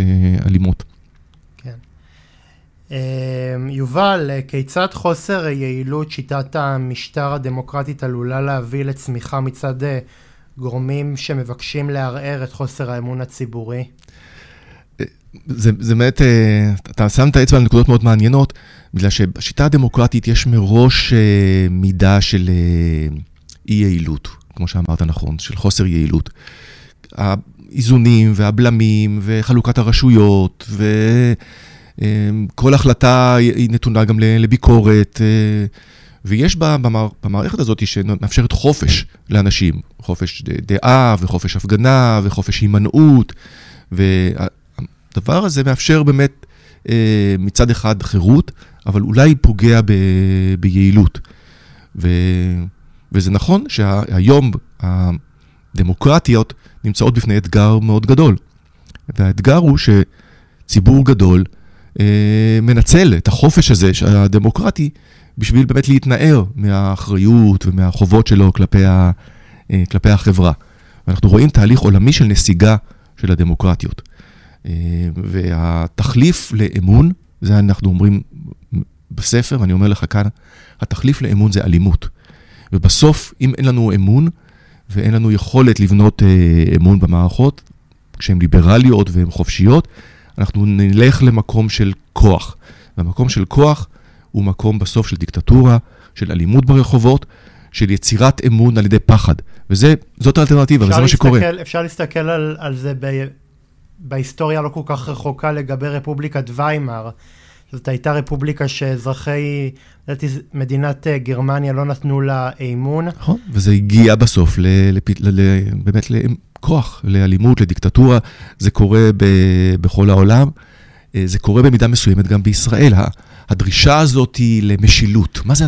אלימות. אמ, יובל, כיצד חוסר יעילות שיטת המשטר הדמוקרטית עלולה להביא לצמיחה מצד אה, גורמים שמבקשים לערער את חוסר האמון הציבורי? זה, זה באמת, אה, אתה שם את האצבע על נקודות מאוד מעניינות, בגלל שבשיטה הדמוקרטית יש מראש אה, מידה של אי יעילות, כמו שאמרת נכון, של חוסר יעילות. האיזונים והבלמים וחלוקת הרשויות ו... אמ, כל החלטה היא נתונה גם לביקורת, ויש במערכת הזאת שמאפשרת חופש לאנשים, חופש דעה וחופש הפגנה וחופש הימנעות, והדבר הזה מאפשר באמת אה, מצד אחד חירות, אבל אולי פוגע ב, ביעילות. ו, וזה נכון שהיום הדמוקרטיות נמצאות בפני אתגר מאוד גדול. והאתגר הוא שציבור גדול, אה, מנצל את החופש הזה הדמוקרטי בשביל באמת להתנער מהאחריות ומהחובות שלו כלפי, ה, אה, כלפי החברה. ואנחנו רואים תהליך עולמי של נסיגה של הדמוקרטיות. אה, והתחליף לאמון, זה אנחנו אומרים בספר, ואני אומר לך כאן, התחליף לאמון זה אלימות. ובסוף, אם אין לנו אמון ואין לנו יכולת לבנות אמון במערכות, כשהן ליברליות והן חופשיות, אנחנו נלך למקום של כוח. והמקום של כוח הוא מקום בסוף של דיקטטורה, של אלימות ברחובות, של יצירת אמון על ידי פחד. וזאת האלטרנטיבה, וזה מה שקורה. אפשר להסתכל על, על זה ב, בהיסטוריה לא כל כך רחוקה לגבי רפובליקת ויימאר. זאת הייתה רפובליקה שאזרחי מדינת אה, גרמניה לא נתנו לה אמון. נכון, וזה הגיע בסוף ל, לפ, ל, ל, באמת לכוח, לאלימות, לדיקטטורה. זה קורה ב, בכל העולם. אה, זה קורה במידה מסוימת גם בישראל. הדרישה הזאת היא למשילות. מה זה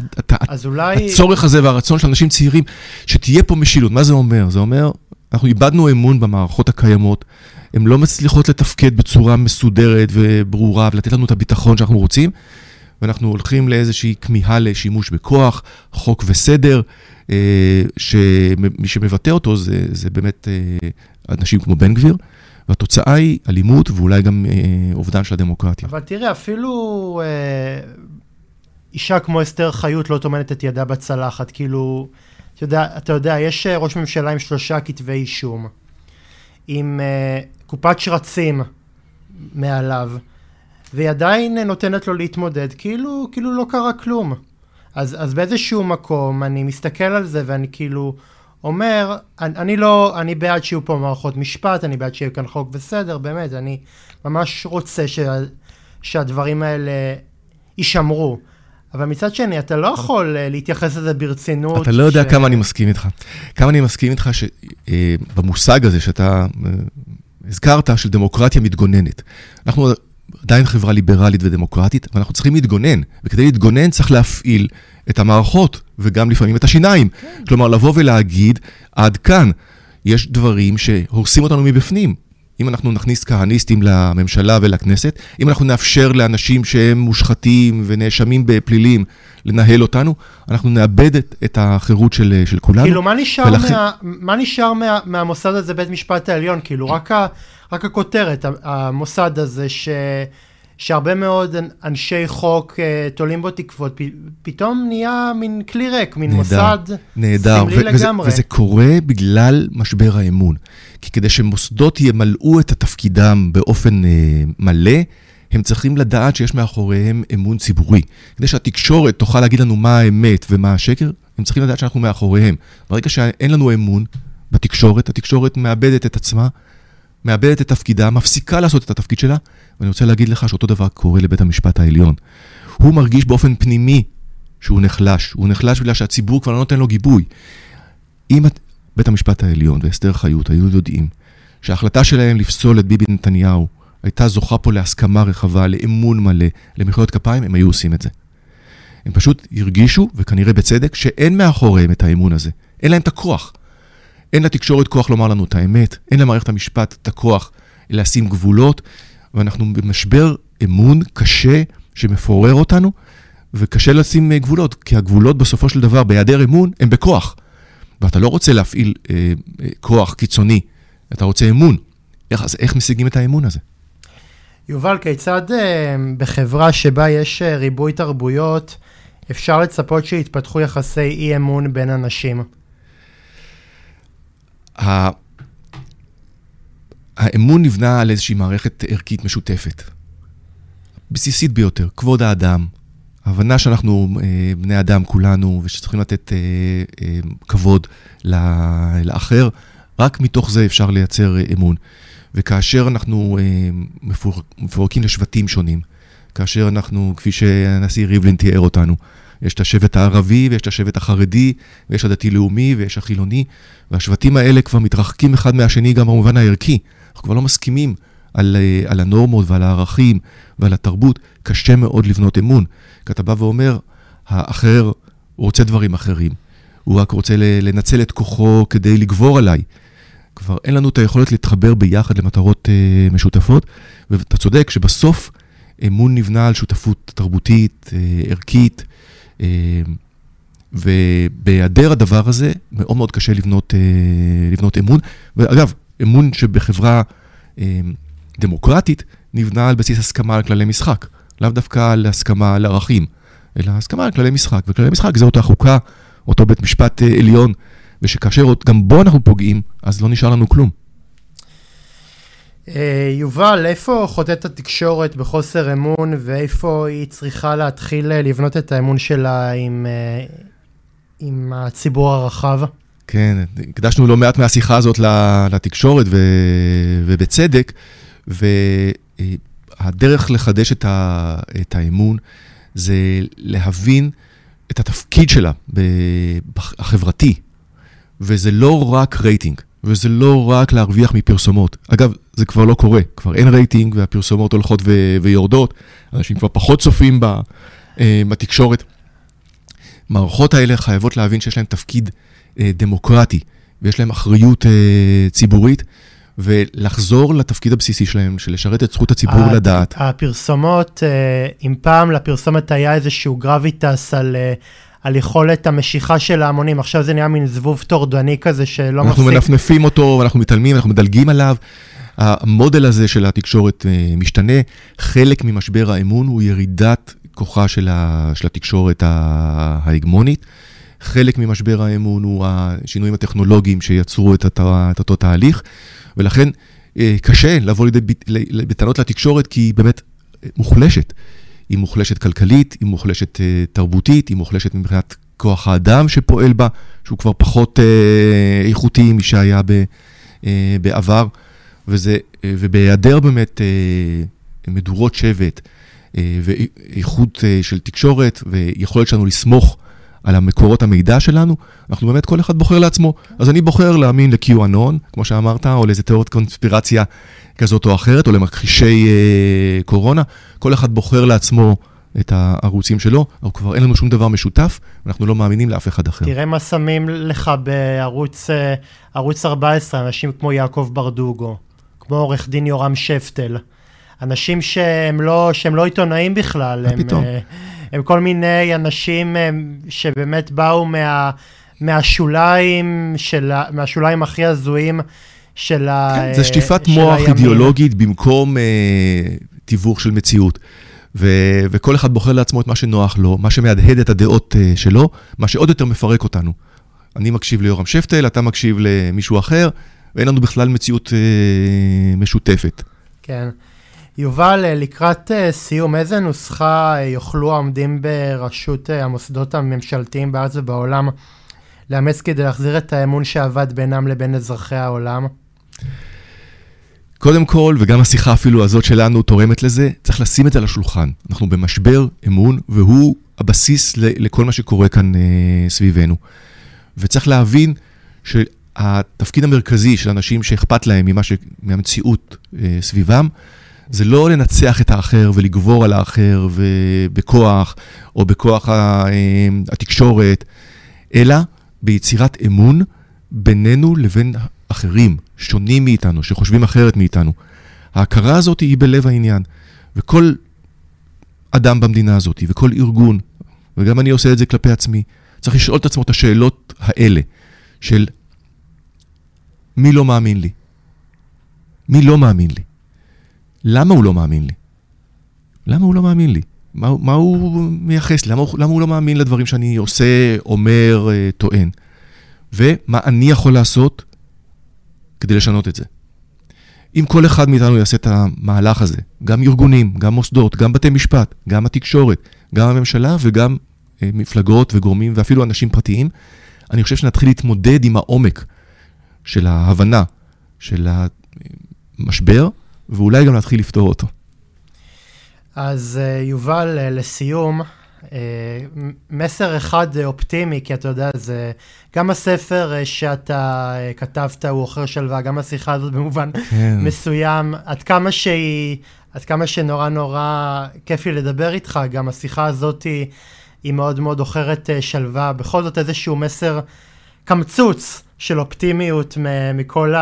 אז אולי... הצורך הזה והרצון של אנשים צעירים, שתהיה פה משילות. מה זה אומר? זה אומר, אנחנו איבדנו אמון במערכות הקיימות, הן לא מצליחות לתפקד בצורה מסודרת וברורה ולתת לנו את הביטחון שאנחנו רוצים, ואנחנו הולכים לאיזושהי כמיהה לשימוש בכוח, חוק וסדר, אה, שמי שמבטא אותו זה, זה באמת אה, אנשים כמו בן גביר, והתוצאה היא אלימות ואולי גם אה, אובדן של הדמוקרטיה. אבל תראה, אפילו אה, אישה כמו אסתר חיות לא טומנת את ידה בצלחת, כאילו, אתה יודע, אתה יודע, יש אה, ראש ממשלה עם שלושה כתבי אישום, עם אה, קופת שרצים מעליו, והיא עדיין נותנת לו להתמודד, כאילו, כאילו לא קרה כלום. אז, אז באיזשהו מקום אני מסתכל על זה ואני כאילו אומר, אני, אני לא, אני בעד שיהיו פה מערכות משפט, אני בעד שיהיה כאן חוק וסדר, באמת, אני ממש רוצה שה, שהדברים האלה יישמרו. אבל מצד שני, אתה לא יכול אה, להתייחס לזה ברצינות. אתה לא יודע כמה אני מסכים איתך. כמה אני מסכים איתך שבמושג הזה שאתה אה, הזכרת, של דמוקרטיה מתגוננת. אנחנו עדיין חברה ליברלית ודמוקרטית, אבל אנחנו צריכים להתגונן, וכדי להתגונן צריך להפעיל את המערכות, וגם לפעמים את השיניים. כן. כלומר, לבוא ולהגיד, עד כאן, יש דברים שהורסים אותנו מבפנים. אם אנחנו נכניס כהניסטים לממשלה ולכנסת, אם אנחנו נאפשר לאנשים שהם מושחתים ונאשמים בפלילים לנהל אותנו, אנחנו נאבד את, את החירות של, של כולנו. כאילו, מה נשאר, ולכן... מה, מה נשאר מה, מהמוסד הזה, בית משפט העליון? כאילו, רק, ה, רק הכותרת, המוסד הזה, ש, שהרבה מאוד אנשי חוק uh, תולים בו תקוות, פ, פתאום נהיה מין כלי ריק, מין נהדר, מוסד נהדר, סמלי וזה, לגמרי. וזה קורה בגלל משבר האמון. כי כדי שמוסדות ימלאו את תפקידם באופן uh, מלא, הם צריכים לדעת שיש מאחוריהם אמון ציבורי. כדי שהתקשורת תוכל להגיד לנו מה האמת ומה השקר, הם צריכים לדעת שאנחנו מאחוריהם. ברגע שאין לנו אמון בתקשורת, התקשורת מאבדת את עצמה, מאבדת את תפקידה, מפסיקה לעשות את התפקיד שלה, ואני רוצה להגיד לך שאותו דבר קורה לבית המשפט העליון. הוא מרגיש באופן פנימי שהוא נחלש. הוא נחלש בגלל שהציבור כבר לא נותן לו גיבוי. אם בית המשפט העליון ואסתר חיות היו יודעים שההחלטה שלהם לפסול את ביבי נתניהו הייתה זוכה פה להסכמה רחבה, לאמון מלא, למחיאות כפיים, הם היו עושים את זה. הם פשוט הרגישו, וכנראה בצדק, שאין מאחוריהם את האמון הזה. אין להם את הכוח. אין לתקשורת כוח לומר לנו את האמת, אין למערכת המשפט את הכוח לשים גבולות, ואנחנו במשבר אמון קשה שמפורר אותנו, וקשה לשים גבולות, כי הגבולות בסופו של דבר, בהיעדר אמון, הם בכוח. ואתה לא רוצה להפעיל אה, אה, כוח קיצוני, אתה רוצה אמון. איך, אז איך משיגים את האמון הזה? יובל, כיצד אה, בחברה שבה יש אה, ריבוי תרבויות, אפשר לצפות שיתפתחו יחסי אי אמון בין אנשים? האמון נבנה על איזושהי מערכת ערכית משותפת. בסיסית ביותר, כבוד האדם, הבנה שאנחנו אה, בני אדם כולנו ושצריכים לתת אה, אה, כבוד לאחר, רק מתוך זה אפשר לייצר אמון. וכאשר אנחנו מפור, מפורקים לשבטים שונים, כאשר אנחנו, כפי שהנשיא ריבלין תיאר אותנו, יש את השבט הערבי ויש את השבט החרדי ויש הדתי-לאומי ויש החילוני, והשבטים האלה כבר מתרחקים אחד מהשני גם במובן הערכי. אנחנו כבר לא מסכימים על, אה, על הנורמות ועל הערכים ועל התרבות, קשה מאוד לבנות אמון. כי אתה בא ואומר, האחר רוצה דברים אחרים. הוא רק רוצה לנצל את כוחו כדי לגבור עליי. כבר אין לנו את היכולת להתחבר ביחד למטרות uh, משותפות, ואתה צודק שבסוף אמון נבנה על שותפות תרבותית, uh, ערכית, ובהיעדר הדבר הזה, מאוד מאוד קשה לבנות, uh, לבנות אמון. ואגב, אמון שבחברה uh, דמוקרטית נבנה על בסיס הסכמה על כללי משחק, לאו דווקא על הסכמה על ערכים, אלא הסכמה על כללי משחק, וכללי משחק זה אותה חוקה, אותו בית משפט עליון. ושכאשר גם בו אנחנו פוגעים, אז לא נשאר לנו כלום. אה, יובל, איפה חוטאת התקשורת בחוסר אמון, ואיפה היא צריכה להתחיל אה, לבנות את האמון שלה עם, אה, עם הציבור הרחב? כן, הקדשנו לא מעט מהשיחה הזאת לתקשורת, ו, ובצדק, והדרך לחדש את, ה, את האמון זה להבין את התפקיד שלה החברתי, וזה לא רק רייטינג, וזה לא רק להרוויח מפרסומות. אגב, זה כבר לא קורה. כבר אין רייטינג והפרסומות הולכות ו- ויורדות, אנשים כבר פחות צופים ב- אה, בתקשורת. מערכות האלה חייבות להבין שיש להן תפקיד אה, דמוקרטי, ויש להן אחריות אה, ציבורית, ולחזור לתפקיד הבסיסי שלהם, של לשרת את זכות הציבור הת- לדעת. הפרסומות, אם פעם לפרסומת היה איזשהו גרביטס על, על יכולת המשיכה של ההמונים, עכשיו זה נהיה מין זבוב טורדני כזה שלא אנחנו מפסיק. מנפנפים אותו, אנחנו מתעלמים, אנחנו מדלגים עליו. המודל הזה של התקשורת אה, משתנה. חלק ממשבר האמון הוא ירידת כוחה של, ה, של התקשורת ההגמונית. חלק ממשבר האמון הוא השינויים הטכנולוגיים שיצרו את, הת- את אותו תהליך, ולכן אה, קשה לבוא לידי בטענות לתקשורת, כי היא באמת אה, מוחלשת. היא מוחלשת כלכלית, היא מוחלשת תרבותית, היא מוחלשת מבחינת כוח האדם שפועל בה, שהוא כבר פחות איכותי משהיה בעבר, וזה, אה, ובהיעדר באמת אה, מדורות שבט אה, ואיכות של תקשורת ויכולת שלנו לסמוך על המקורות המידע שלנו, אנחנו באמת, כל אחד בוחר לעצמו. אז אני בוחר להאמין ל-QAnon, כמו שאמרת, או לאיזה תיאוריית קונספירציה כזאת או אחרת, או למכחישי אה, קורונה. כל אחד בוחר לעצמו את הערוצים שלו, אבל כבר אין לנו שום דבר משותף, ואנחנו לא מאמינים לאף אחד אחר. תראה מה שמים לך בערוץ ערוץ 14, אנשים כמו יעקב ברדוגו, כמו עורך דין יורם שפטל. אנשים שהם לא, שהם לא עיתונאים בכלל. הם, פתאום? אה, הם כל מיני אנשים אה, שבאמת באו מה, מהשוליים, של, מהשוליים הכי הזויים של ה... כן, זה שטיפת מוח הימין. אידיאולוגית במקום אה, תיווך של מציאות. ו- וכל אחד בוחר לעצמו את מה שנוח לו, מה שמהדהד את הדעות אה, שלו, מה שעוד יותר מפרק אותנו. אני מקשיב ליורם שפטל, אתה מקשיב למישהו אחר, ואין לנו בכלל מציאות אה, משותפת. כן. יובל, אה, לקראת אה, סיום, איזה נוסחה אה, יוכלו העומדים בראשות המוסדות הממשלתיים בארץ ובעולם לאמץ כדי להחזיר את האמון שאבד בינם לבין אזרחי העולם? קודם כל, וגם השיחה אפילו הזאת שלנו תורמת לזה, צריך לשים את זה על השולחן. אנחנו במשבר אמון, והוא הבסיס לכל מה שקורה כאן אה, סביבנו. וצריך להבין שהתפקיד המרכזי של אנשים שאכפת להם ממה ש... מהמציאות אה, סביבם, זה לא לנצח את האחר ולגבור על האחר ובכוח, או בכוח ה... אה, התקשורת, אלא ביצירת אמון בינינו לבין אחרים, שונים מאיתנו, שחושבים אחרת מאיתנו. ההכרה הזאת היא בלב העניין, וכל אדם במדינה הזאת, וכל ארגון, וגם אני עושה את זה כלפי עצמי, צריך לשאול את עצמו את השאלות האלה, של מי לא מאמין לי? מי לא מאמין לי? למה הוא לא מאמין לי? למה הוא לא מאמין לי? מה, מה הוא מייחס? למה, למה הוא לא מאמין לדברים שאני עושה, אומר, אה, טוען? ומה אני יכול לעשות כדי לשנות את זה. אם כל אחד מאיתנו יעשה את המהלך הזה, גם ארגונים, גם מוסדות, גם בתי משפט, גם התקשורת, גם הממשלה וגם אה, מפלגות וגורמים ואפילו אנשים פרטיים, אני חושב שנתחיל להתמודד עם העומק של ההבנה של המשבר, ואולי גם להתחיל לפתור אותו. אז אה, יובל, אה, לסיום, אה, מסר אחד אופטימי, כי אתה יודע, זה גם הספר שאתה כתבת הוא עוכר שלווה, גם השיחה הזאת במובן כן. מסוים, עד כמה שהיא, עד כמה שנורא נורא כיף לי לדבר איתך, גם השיחה הזאת היא, היא מאוד מאוד עוכרת שלווה, בכל זאת איזשהו מסר קמצוץ של אופטימיות מכל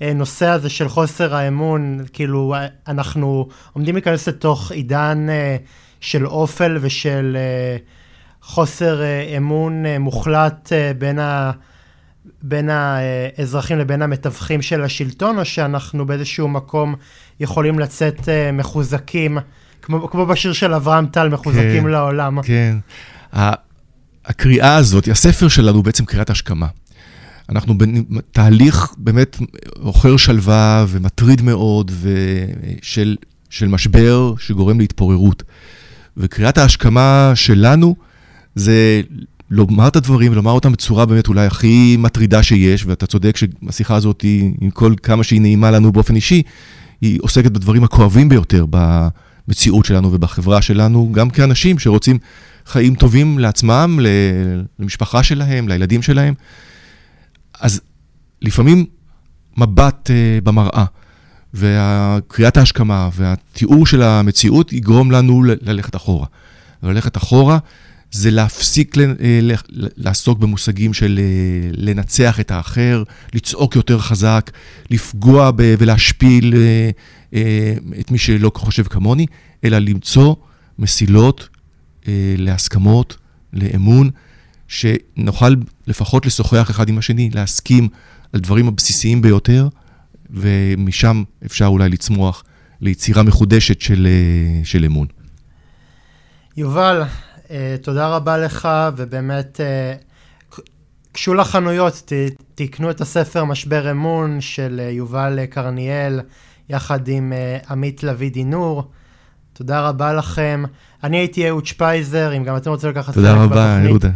הנושא הזה של חוסר האמון, כאילו אנחנו עומדים להיכנס לתוך עידן אה, של אופל ושל אה, חוסר אה, אמון מוחלט בין ה... בין האזרחים לבין המתווכים של השלטון, או שאנחנו באיזשהו מקום יכולים לצאת מחוזקים, כמו, כמו בשיר של אברהם טל, מחוזקים כן. לעולם. כן. הקריאה הזאת, הספר שלנו הוא בעצם קריאת השכמה. אנחנו בתהליך באמת עוכר שלווה ומטריד מאוד ושל של משבר שגורם להתפוררות. וקריאת ההשכמה שלנו זה לומר את הדברים ולומר אותם בצורה באמת אולי הכי מטרידה שיש, ואתה צודק שהשיחה הזאת, היא, עם כל כמה שהיא נעימה לנו באופן אישי, היא עוסקת בדברים הכואבים ביותר במציאות שלנו ובחברה שלנו, גם כאנשים שרוצים חיים טובים לעצמם, למשפחה שלהם, לילדים שלהם. אז לפעמים מבט uh, במראה וקריאת ההשכמה והתיאור של המציאות יגרום לנו ללכת אחורה. וללכת אחורה זה להפסיק לעסוק במושגים של לנצח את האחר, לצעוק יותר חזק, לפגוע ולהשפיל את מי שלא חושב כמוני, אלא למצוא מסילות להסכמות, לאמון, שנוכל לפחות לשוחח אחד עם השני, להסכים על דברים הבסיסיים ביותר, ומשם אפשר אולי לצמוח ליצירה מחודשת של, של אמון. יובל, אה, תודה רבה לך, ובאמת, אה, גשו לחנויות, תקנו את הספר משבר אמון של אה, יובל קרניאל, יחד עם עמית לביא דינור. תודה רבה לכם. אני הייתי אהוד שפייזר, אם גם אתם רוצים לקחת חלק בתוכנית. תודה רבה, יהודה.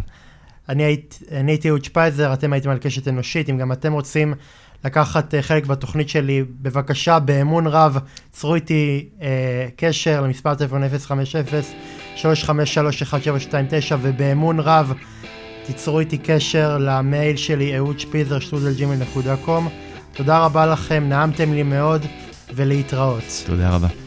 אני, היית, אני הייתי אהוד שפייזר, אתם הייתם על קשת אנושית, אם גם אתם רוצים לקחת חלק בתוכנית שלי, בבקשה, באמון רב, צרו איתי אה, קשר למספר טלפון 050-353-1729 ובאמון רב תיצרו איתי קשר למייל שלי אהוד שפיזר שטודל ג'ימל נקודה קום. תודה רבה לכם, נעמתם לי מאוד ולהתראות. תודה רבה.